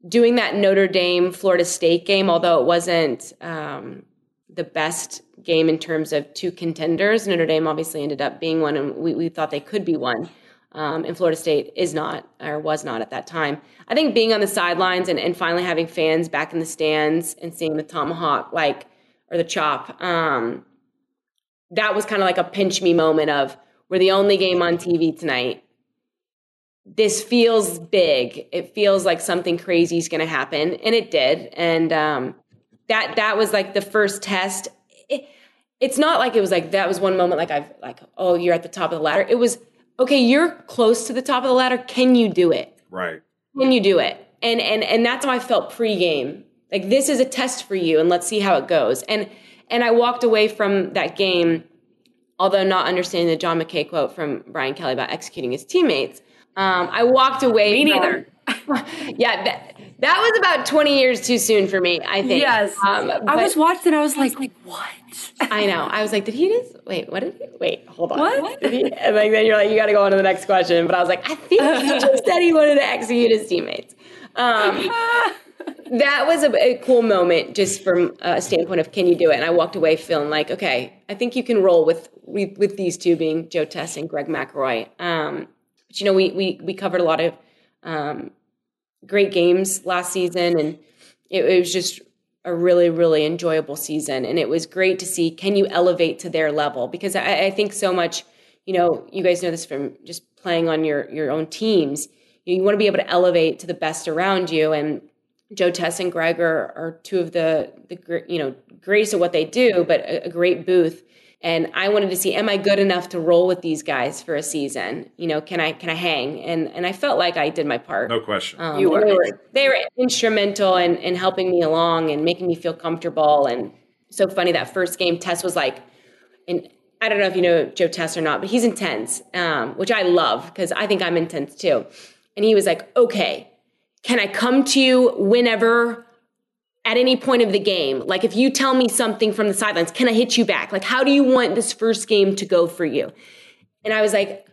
doing that Notre Dame Florida State game, although it wasn't um, the best game in terms of two contenders, Notre Dame obviously ended up being one, and we, we thought they could be one um, and Florida State is not or was not at that time. I think being on the sidelines and, and finally having fans back in the stands and seeing the tomahawk like or the chop, um, that was kind of like a pinch me moment of we're the only game on TV tonight. This feels big. It feels like something crazy is going to happen, and it did. And um, that that was like the first test. It, it's not like it was like that was one moment like I've like oh you're at the top of the ladder. It was okay, you're close to the top of the ladder. Can you do it? Right. Can you do it? And and and that's how I felt pregame. Like this is a test for you, and let's see how it goes. And and I walked away from that game, although not understanding the John McKay quote from Brian Kelly about executing his teammates. Um, I walked away. Me neither. yeah, that, that was about 20 years too soon for me, I think. Yes. Um, I was watching I was like, like what? I know. I was like, did he just, wait, what did he, wait, hold on. What? And like, then you're like, you got to go on to the next question. But I was like, I think he just said he wanted to execute his teammates. Um, that was a, a, cool moment just from a standpoint of can you do it? And I walked away feeling like, okay, I think you can roll with, with, with these two being Joe Tess and Greg McElroy. Um, but you know, we, we, we covered a lot of, um, great games last season, and it, it was just a really really enjoyable season. And it was great to see can you elevate to their level because I, I think so much you know, you guys know this from just playing on your your own teams. You, you want to be able to elevate to the best around you, and Joe Tess and Greg are, are two of the the you know greatest at what they do, but a, a great booth. And I wanted to see, am I good enough to roll with these guys for a season? You know, can I can I hang? And and I felt like I did my part. No question. Um, you were. They were, they were instrumental in, in helping me along and making me feel comfortable. And so funny that first game, Tess was like, and I don't know if you know Joe Tess or not, but he's intense, um, which I love because I think I'm intense too. And he was like, okay, can I come to you whenever at any point of the game? Like if you tell me something from the sidelines, can I hit you back? Like how do you want this first game to go for you? And I was like,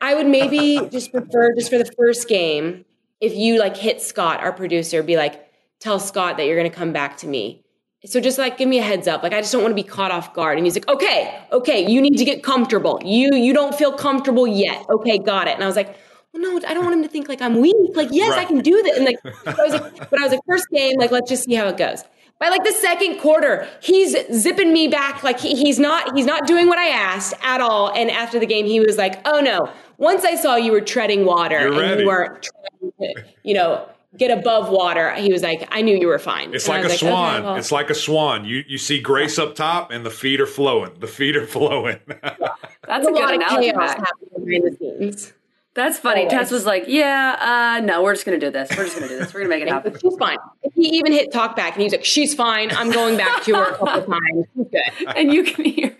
I would maybe just prefer just for the first game if you like hit Scott, our producer, be like, tell Scott that you're going to come back to me. So just like give me a heads up. Like I just don't want to be caught off guard. And he's like, "Okay, okay, you need to get comfortable. You you don't feel comfortable yet. Okay, got it." And I was like, well, no, I don't want him to think like I'm weak. Like, yes, right. I can do this. And like, I was like, but I was like, first game, like, let's just see how it goes. By like the second quarter, he's zipping me back. Like he, he's not, he's not doing what I asked at all. And after the game, he was like, oh no, once I saw you were treading water You're and ready. you weren't trying to, you know, get above water, he was like, I knew you were fine. It's and like a like, swan. okay, well. it's like a swan. You you see Grace up top and the feet are flowing. The feet are flowing. That's a, a good lot of analogy. chaos happening behind the scenes. That's funny. Always. Tess was like, "Yeah, uh, no, we're just gonna do this. We're just gonna do this. We're gonna make it happen." She's fine. He even hit talk back and he's like, She's fine. I'm going back to her a couple times. She's good. and you can hear.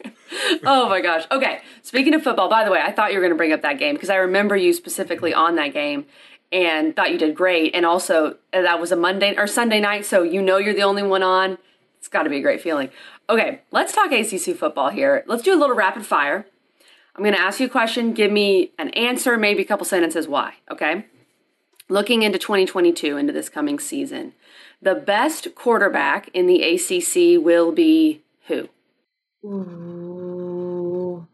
Oh my gosh. Okay. Speaking of football, by the way, I thought you were going to bring up that game because I remember you specifically on that game and thought you did great. And also, uh, that was a Monday or Sunday night, so you know you're the only one on. It's got to be a great feeling. Okay, let's talk ACC football here. Let's do a little rapid fire. I'm going to ask you a question. Give me an answer, maybe a couple sentences why. Okay. Looking into 2022, into this coming season, the best quarterback in the ACC will be who? Ooh.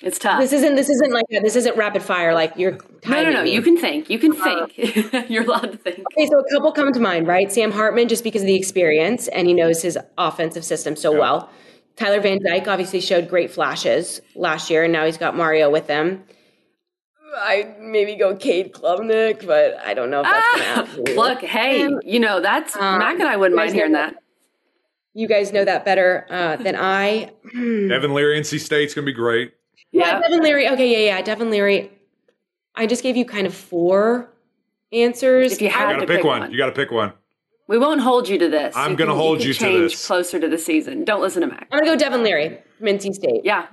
It's tough. This isn't this isn't like a, this isn't rapid fire like you're no, no, timing no. You can think. You can think. You're allowed to think. Okay, so a couple come to mind, right? Sam Hartman, just because of the experience and he knows his offensive system so Yeah. well. Tyler Van Dyke obviously showed great flashes last year, and now he's got Mario with him. I maybe go Cade Klubnik, but I don't know if that's gonna Ah, happen. look, hey, Um, you know that's um, Mac and I wouldn't mind hearing know- that. You guys know that better uh, than I. Devin Leary, NC State's gonna be great. Yeah, Devin Leary. Okay, yeah, yeah, Devin Leary. I just gave you kind of four answers. If you You gotta to pick, pick one. one. You gotta pick one. We won't hold you to this. I'm gonna can- hold can you to change this. closer to the season. Don't listen to Mac. I'm gonna go Devin Leary from NC State. Yeah,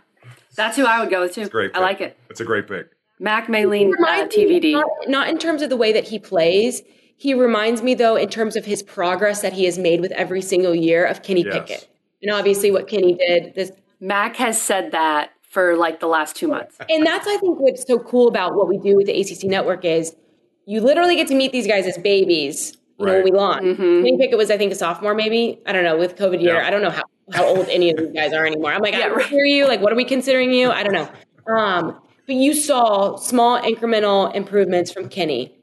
that's who I would go with too. Great. I like it. It's a great pick. Mac may lean uh, reminds me, TVD. Not, not in terms of the way that he plays. He reminds me, though, in terms of his progress that he has made with every single year of Kenny Yes. Pickett. And obviously, what Kenny did this, Mac has said that for like the last two months. and that's I think what's so cool about what we do with the ACC network is you literally get to meet these guys as babies. You know, when Right. we launch. Kenny Pickett was, I think, a sophomore, maybe. I don't know. With COVID year, Yeah. I don't know how, how old any of these guys are anymore. I'm like, Yeah, I right. hear you. Like, what are we considering you? I don't know. Um, but you saw small incremental improvements from Kenny.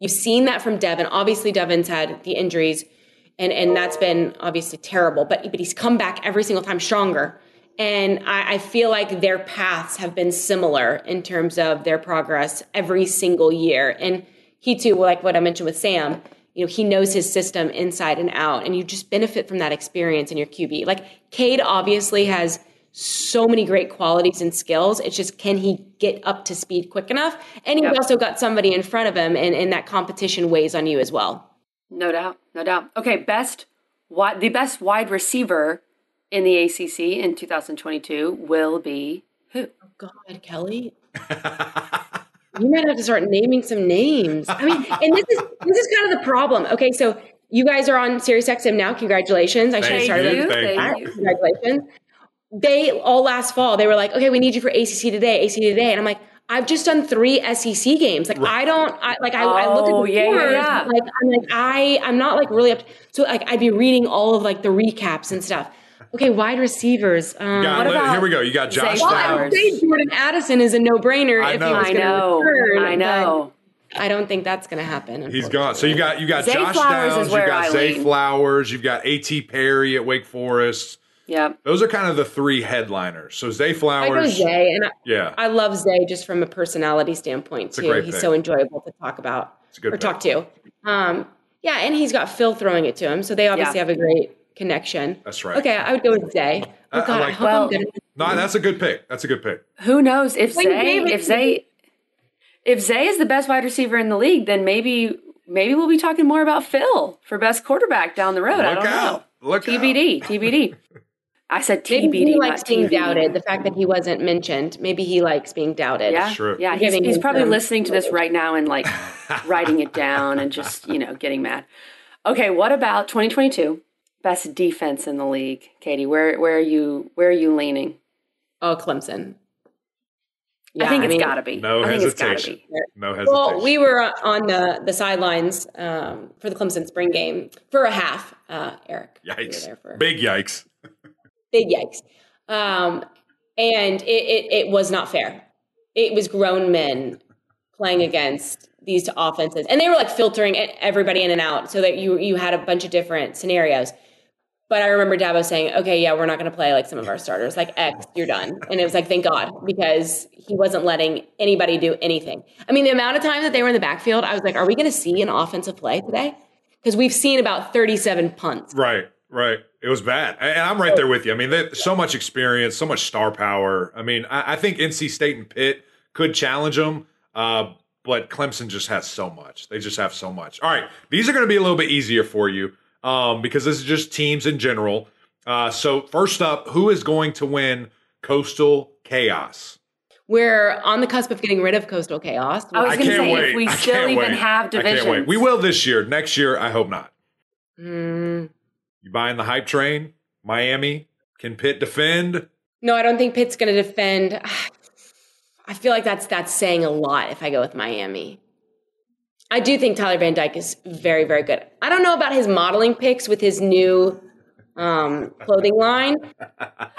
You've seen that from Devin. Obviously, Devin's had the injuries, and and that's been obviously terrible. But but he's come back every single time stronger. And I, I feel like their paths have been similar in terms of their progress every single year. And he too, like what I mentioned with Sam, you know, he knows his system inside and out, and you just benefit from that experience in your QB. Like Cade obviously has so many great qualities and skills. It's just can he get up to speed quick enough? And he's Yep. also got somebody in front of him, and, and that competition weighs on you as well. No doubt, no doubt. Okay, best wide, the best wide receiver in the ACC in 2022 will be who? Oh God, Kelly. you might have to start naming some names. I mean, and this is this is kind of the problem. Okay, so you guys are on Sirius XM now. Congratulations! I should have Thank started you, with thank that. you. Congratulations. They all last fall they were like, okay, we need you for ACC today, ACC today, and I'm like. I've just done three SEC games. Like I don't, I, like I, I look at Oh, the yeah, yeah, yeah. Like I'm like I, I'm not like really up. To, so like I'd be reading all of like the recaps and stuff. Okay, wide receivers. Um, Got- What about here we go. You got Zay Josh well, I would say Jordan Addison is a no-brainer I if know. he was I know, return. I know. I don't think that's going to happen. He's gone. So you got you got Zay Josh Flowers Downs, You got I Zay lean. Flowers. You've got A.T. Perry at Wake Forest. Yeah. Those are kind of the three headliners. So Zay Flowers, I go Flowers. Zay, and I, Yeah, I love Zay just from a personality standpoint too. He's pick. so enjoyable to talk about it's a good or pick. talk to. Um, yeah, and he's got Phil throwing it to him, so they obviously Yeah. have a great connection. That's right. Okay, I would go with Zay. Oh God, I, like- hope Well- good. No, that's a good pick. That's a good pick. Who knows if Wait, Zay David- if Zay if Zay is the best wide receiver in the league, then maybe maybe we'll be talking more about Phil for best quarterback down the road. I don't out. know. Look TBD, TBD. I said TBD. Maybe TBD, he not likes being TBD. doubted. The fact that he wasn't mentioned, maybe he likes being doubted. Yeah, True. yeah. He's, he's probably some- listening to this right now and like writing it down and just you know getting mad. Okay, what about 2022 best defense in the league, Katie? Where where are you where are you leaning? Oh, Clemson. I think it's mean, got to be. No I think it's hesitation. be. No hesitation. Well, we were uh, on the the sidelines um, for the Clemson spring game for a half. Uh, Eric, yikes. there for Big yikes. big yikes. Um, and it, it, it was not fair. It was grown men playing against these two offenses, and they were like filtering everybody in and out, so that you you had a bunch of different scenarios. But I remember Dabo saying, "Okay, yeah, we're not going to play like some of our starters, like X, you're done." And it was like, thank God, because he wasn't letting anybody do anything. I mean, the amount of time that they were in the backfield, I was like, "Are we going to see an offensive play today?" Because we've seen about 37 punts. Right, right. It was bad. And I'm right there with you. I mean, they, so much experience, so much star power. I mean, I, I think NC State and Pitt could challenge them, uh, but Clemson just has so much. They just have so much. All right, these are going to be a little bit easier for you um, because this is just teams in general. Uh, so, first up, who is going to win Coastal Chaos? We're on the cusp of getting rid of coastal chaos. I was going to say wait. if we I still even wait. have I can't divisions. wait. We will this year. Next year, I hope not. Mm, You buying the hype train? Miami? Can Pitt defend? no, I don't think Pitt's going to defend. I feel like that's that's saying a lot if I go with Miami. I do think Tyler Van Dyke is very, very good. I don't know about his modeling picks with his new um, clothing line.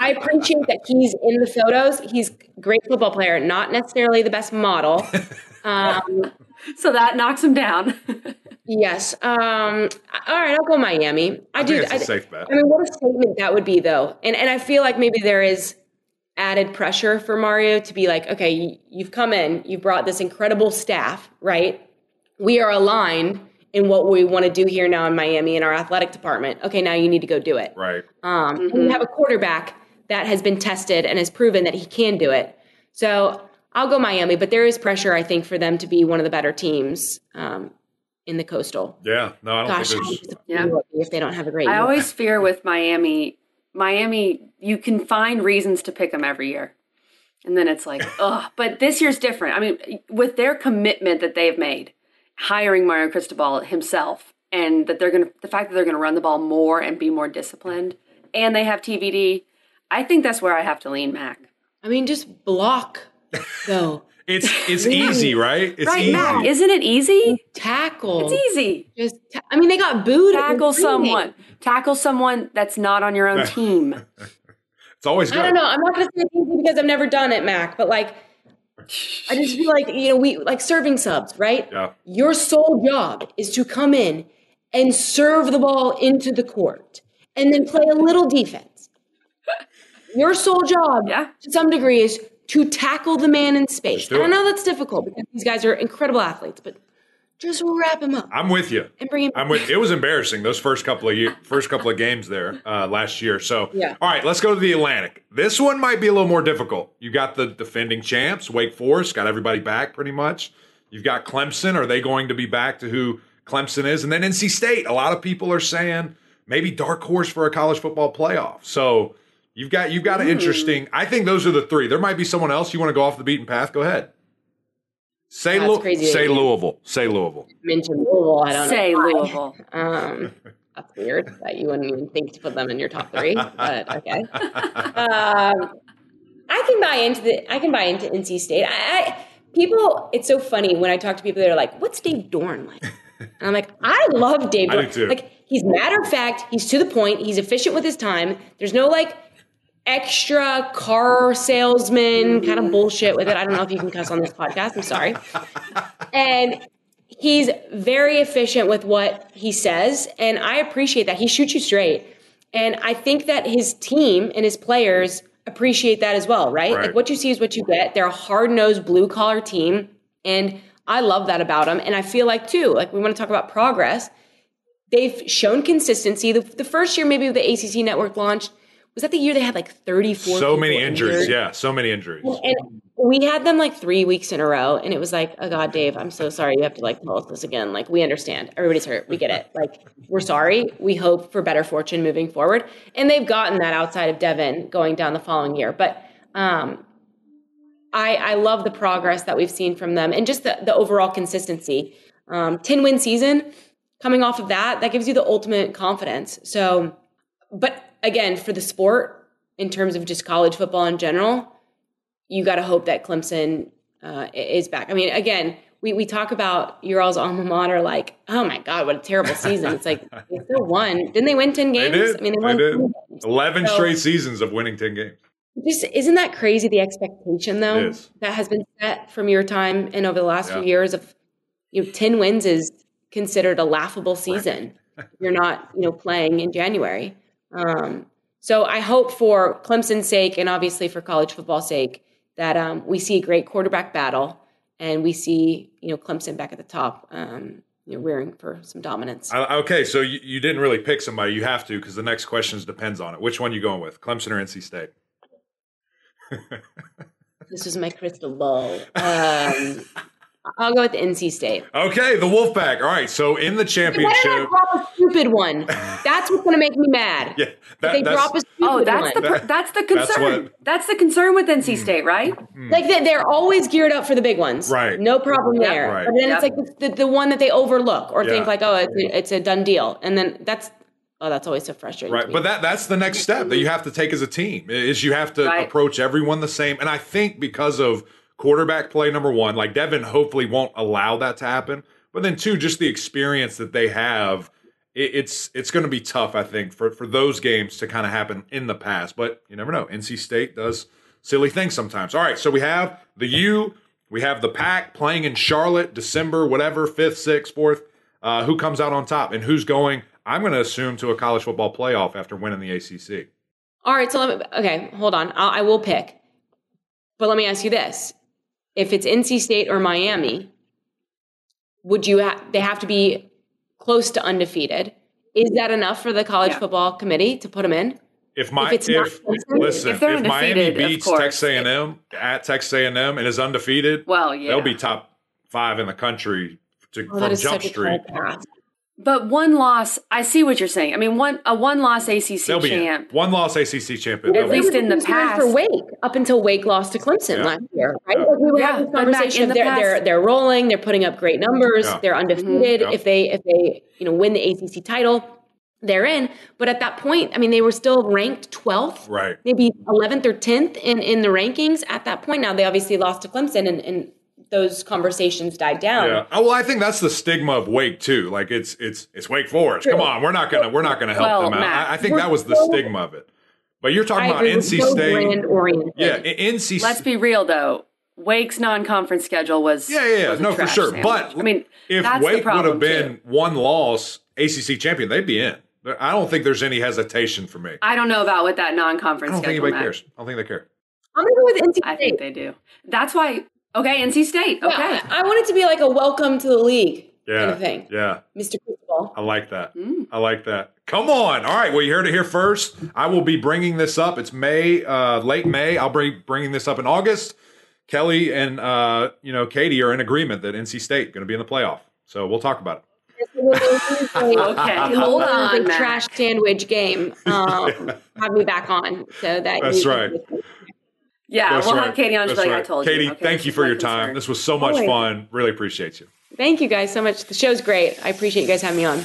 I appreciate that he's in the photos. He's great football player, not necessarily the best model. Um, so that knocks him down. yes. Um, all right, I'll go Miami. I, I do. think it's a I- safe bet. I mean, what a statement that would be, though. And and I feel like maybe there is added pressure for Mario to be like, okay, you- you've come in, you've brought this incredible staff, right? We are aligned in what we want to do here now in Miami in our athletic department. Okay, now you need to go do it. Right. Um, And you have a quarterback that has been tested and has proven that he can do it. So I'll go Miami, but there is pressure, I think, for them to be one of the better teams um, in the coastal. Yeah. No, I don't Gosh, think there's. Yeah. will it be if they don't have a great I year. always fear with Miami. Miami, you can find reasons to pick them every year. And then it's like, oh, But this year's different. I mean, with their commitment that they've made, hiring Mario Cristobal himself, and that they're going to, the fact that they're going to run the ball more and be more disciplined, and they have TVD, I think that's where I have to lean Mac. I mean, just block, though. It's it's easy, right? It's right, easy. Mac? Isn't it easy? Tackle. It's easy. Just, ta- I mean, they got booed. Tackle someone. Tackle someone that's not on your own team. It's always good. I don't know. I'm not going to say it's easy because I've never done it, Mac. But like, I just feel like you know, we like serving subs, right? Yeah. Your sole job is to come in and serve the ball into the court, and then play a little defense. Your sole job, Yeah. to some degree, is to tackle the man in space. And I know that's difficult because these guys are incredible athletes, but just wrap him up I'm with you. and bring him. I'm with. It was embarrassing those first couple of year, first couple of games there uh, last year. So, Yeah. all right, let's go to the Atlantic. This one might be a little more difficult. You got the defending champs, Wake Forest, got everybody back pretty much. You've got Clemson. Are they going to be back to who Clemson is? And then NC State. A lot of people are saying maybe dark horse for a college football playoff. So you've got you've got an interesting. I think those are the three. There might be someone else you want to go off the beaten path. Go ahead. Say That's Lou- say Louisville. Say Louisville. mention Louisville. I don't Say know. why. Louisville. Um, that's weird that you wouldn't even think to put them in your top three, but okay. Um, I can buy into the. I can buy into NC State. I, I people. It's so funny when I talk to people that are like, "What's Dave Doeren like?" And I'm like, "I love Dave I do Doeren. too. Like he's matter of fact. He's to the point. He's efficient with his time. There's no like." Extra car salesman kind of bullshit with it. I don't know if you can cuss on this podcast. I'm sorry. And he's very efficient with what he says and i appreciate that he shoots you straight And I think that his team and his players appreciate that as well, right? Right. Like what you see is what you get. They're a hard nosed blue collar team. And I love that about them. And I feel like, too, like we want to talk about progress. They've shown consistency. The, the first year, maybe the ACC network launched, was that the year they had like 34 So many injuries. injured? Yeah, so many injuries. And we had them like three weeks in a row, and it was like, oh God, Dave, I'm so sorry. You have to like tell us this again. Like, we understand. Everybody's hurt. We get it. Like, we're sorry. We hope for better fortune moving forward. And they've gotten that outside of Devin going down the following year. But um, I, I love the progress that we've seen from them and just the, the overall consistency. Um, 10 win season coming off of that, that gives you the ultimate confidence. So, but again, for the sport, in terms of just college football in general, you got to hope that Clemson uh, is back. I mean, again, we, we talk about your all's alma mater like, oh my God, what a terrible season. It's like, they still won. Didn't they win 10 They games? did. I mean, they they won did. games. 11 So- straight seasons of winning 10 games. Just isn't that crazy the expectation though that has been set from your time and over the last Yeah. few years of you know 10 wins is considered a laughable season. You're not, you know, playing in January. Um, so I hope for Clemson's sake and obviously for college football's sake that um, we see a great quarterback battle and we see, you know, Clemson back at the top, um, you know, rearing for some dominance. Okay, so you, you didn't really pick somebody. You have to because the next questions depends on it. Which one you going with, Clemson or NC State? this is my crystal ball. Um, I'll go with NC State. Okay, the Wolfpack. All right, so in the Why did I championship, drop a stupid one? That's what's going to make me mad. yeah, that, they that's drop a stupid Oh, that's the one. pr- that's the That's concern. what- That's, the concern with NC hmm. State, right? Hmm. like they- they're always geared up for the big ones. Right. No problem Yep. there. Right. But then Yep. it's like the, the, the one that they overlook or think like, oh, it's a, it's a done deal. And then that's, oh, that's always so frustrating. right. But that that's the next step that you have to take as a team is you have to Right. approach everyone the same. And I think because of quarterback play, number one, like Devin, hopefully won't allow that to happen. But then two, just the experience that they have. it- It's it's going to be tough, I think, for, for those games to kind of happen in the past. But you never know. NC State does silly things sometimes. All right, so we have the U, we have the Pack playing in Charlotte, December, whatever, fifth, sixth, fourth. Uh, who comes out on top and who's going? I'm going to assume to a college football playoff after winning the ACC. All right. So, let me, okay, hold on. I'll, I will pick. But let me ask you this. If it's NC State or Miami, would you ha- they have to be close to undefeated? Is that enough for the college Yeah. football committee to put them in? If my If it's if, Clemson, listen, if if, they're Miami undefeated, beats. Texas A&M at Texas A&M and is undefeated, Well, yeah. they'll be top five in the country to, Oh, from Jump such Street. A tall path. But one loss, I see what you're saying. I mean, one a one loss ACC They'll champ. one loss ACC champion. At least in. in the past. for Wake up until Wake lost to Clemson Yeah. last year, right? Yeah. Like we were Yeah, having this conversation the they're, they're they're rolling, they're putting up great numbers, Yeah. they're undefeated. Yeah. If they if they you know win the ACC title, they're in. But at that point, I mean, they were still ranked 12th, Right. maybe 11th or 10th in in the rankings at that point. Now they obviously lost to Clemson, and, and those conversations died down. Yeah. Oh, well, I think that's the stigma of Wake too. Like it's it's it's Wake Forest. Come on, we're not gonna we're not gonna help Well, them out. Matt, I, I think that was the so- stigma of it. But you're talking I about agree. We're NC so State. brand oriented. Yeah, I- NC. Let's be real though. Wake's non-conference schedule was Yeah, yeah, yeah. was a no, for sure. sandwich. But I mean, if Wake would have been too. one loss ACC champion, they'd be in. I don't think there's any hesitation for me. I don't know about with that non-conference I don't think schedule. anybody Matt. cares. I don't think they care. I'm gonna go with NC State. I think they do. That's why. Okay, NC State. Okay. Yeah, I, I want it to be like a welcome to the league Yeah, kind of thing, yeah. Mr. Cristobal. I like that. Mm. I like that. Come on. All right. Well, you heard it here first. I will be bringing this up. It's May, uh, late May. I'll be bringing this up in August. Kelly and uh, you know Katie are in agreement that NC State going to be in the playoff. So we'll talk about it. Okay, hold on, the Matt. trash sandwich game. Um, have me back on so that That's you right. Yeah, That's we'll right. have Katie on. She's like, I told Katie, you. Okay, thank you for your time. concern. This was so much Always. fun. Really appreciate you. Thank you guys so much. The show's great. I appreciate you guys having me on.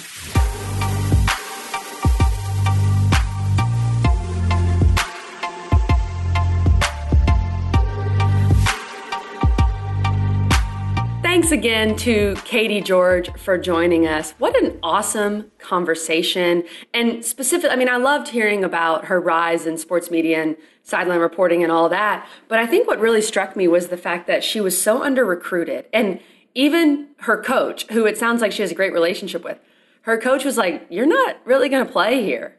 Again to Katie George for joining us. What an awesome conversation. And specific, I mean, I loved hearing about her rise in sports media and sideline reporting and all that. But I think what really struck me was the fact that she was so under recruited. And even her coach, who it sounds like she has a great relationship with, her coach was like, You're not really going to play here.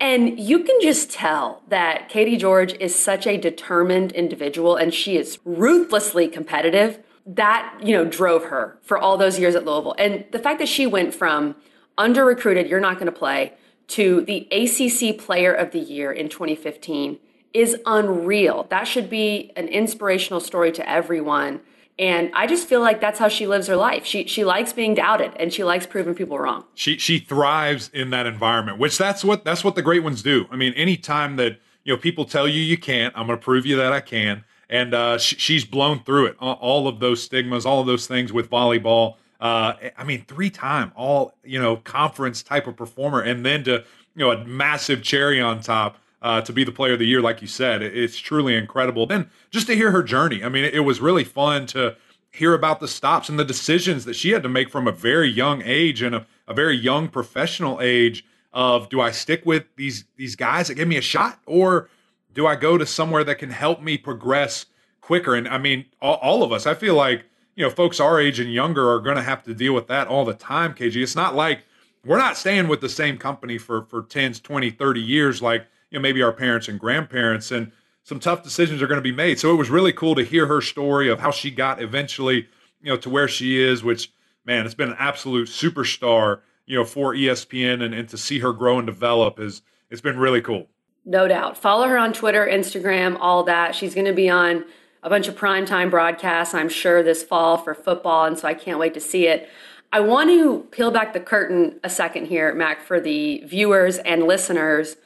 And you can just tell that Katie George is such a determined individual and she is ruthlessly competitive. That, you know, drove her for all those years at Louisville. And the fact that she went from under recruited, you're not going to play, to the ACC Player of the Year in 2015 is unreal. That should be an inspirational story to everyone. And I just feel like that's how she lives her life. She she likes being doubted and she likes proving people wrong. She she thrives in that environment, which that's what that's what the great ones do. I mean, anytime that you know people tell you you can't, I'm going to prove you that I can. And uh, she, she's blown through it. All of those stigmas, all of those things with volleyball. Uh, I mean, three time all you know conference type of performer, and then to you know a massive cherry on top uh, to be the player of the year, like you said. It's truly incredible. Then just to hear her journey, I mean, it was really fun to hear about the stops and the decisions that she had to make from a very young age and a, a very young professional age of do I stick with these these guys that give me a shot or do I go to somewhere that can help me progress quicker? And I mean, all, all of us, I feel like, you know, folks our age and younger are going to have to deal with that all the time, KG. It's not like we're not staying with the same company for, for 10, 20, 30 years like you know maybe our parents and grandparents and some tough decisions are going to be made. So it was really cool to hear her story of how she got eventually, you know, to where she is, which man, it's been an absolute superstar, you know, for ESPN and, and to see her grow and develop is it's been really cool. No doubt. Follow her on Twitter, Instagram, all that. She's going to be on a bunch of primetime broadcasts, I'm sure, this fall for football. And so I can't wait to see it. I want to peel back the curtain a second here, Mac, for the viewers and listeners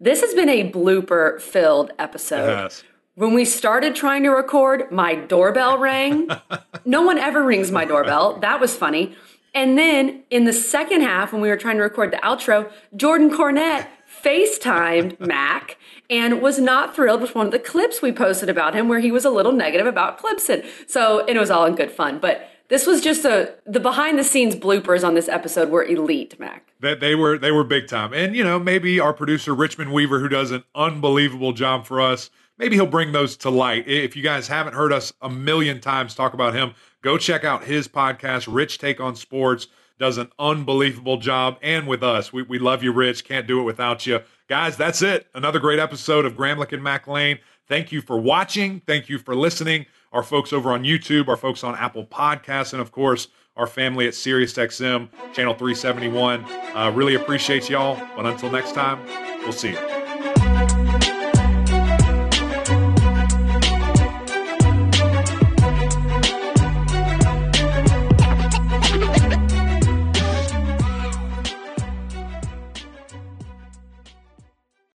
this has been a blooper filled episode. Yes. When we started trying to record, my doorbell rang. no one ever rings my doorbell. That was funny. And then in the second half, when we were trying to record the outro, Jordan Cornette FaceTimed Mac and was not thrilled with one of the clips we posted about him where he was a little negative about Clemson. So, and it was all in good fun. But this was just a the behind the scenes bloopers on this episode were elite, Mac. That they were they were big time. And you know, maybe our producer Richmond Weaver who does an unbelievable job for us, maybe he'll bring those to light. If you guys haven't heard us a million times talk about him, go check out his podcast Rich Take on Sports. Does an unbelievable job and with us. We we love you Rich. Can't do it without you. Guys, that's it. Another great episode of Gramlich and Mac Lain. Thank you for watching. Thank you for listening our folks over on YouTube, our folks on Apple Podcasts, and of course, our family at SiriusXM, channel 371. Uh, really appreciate y'all. But until next time, we'll see you.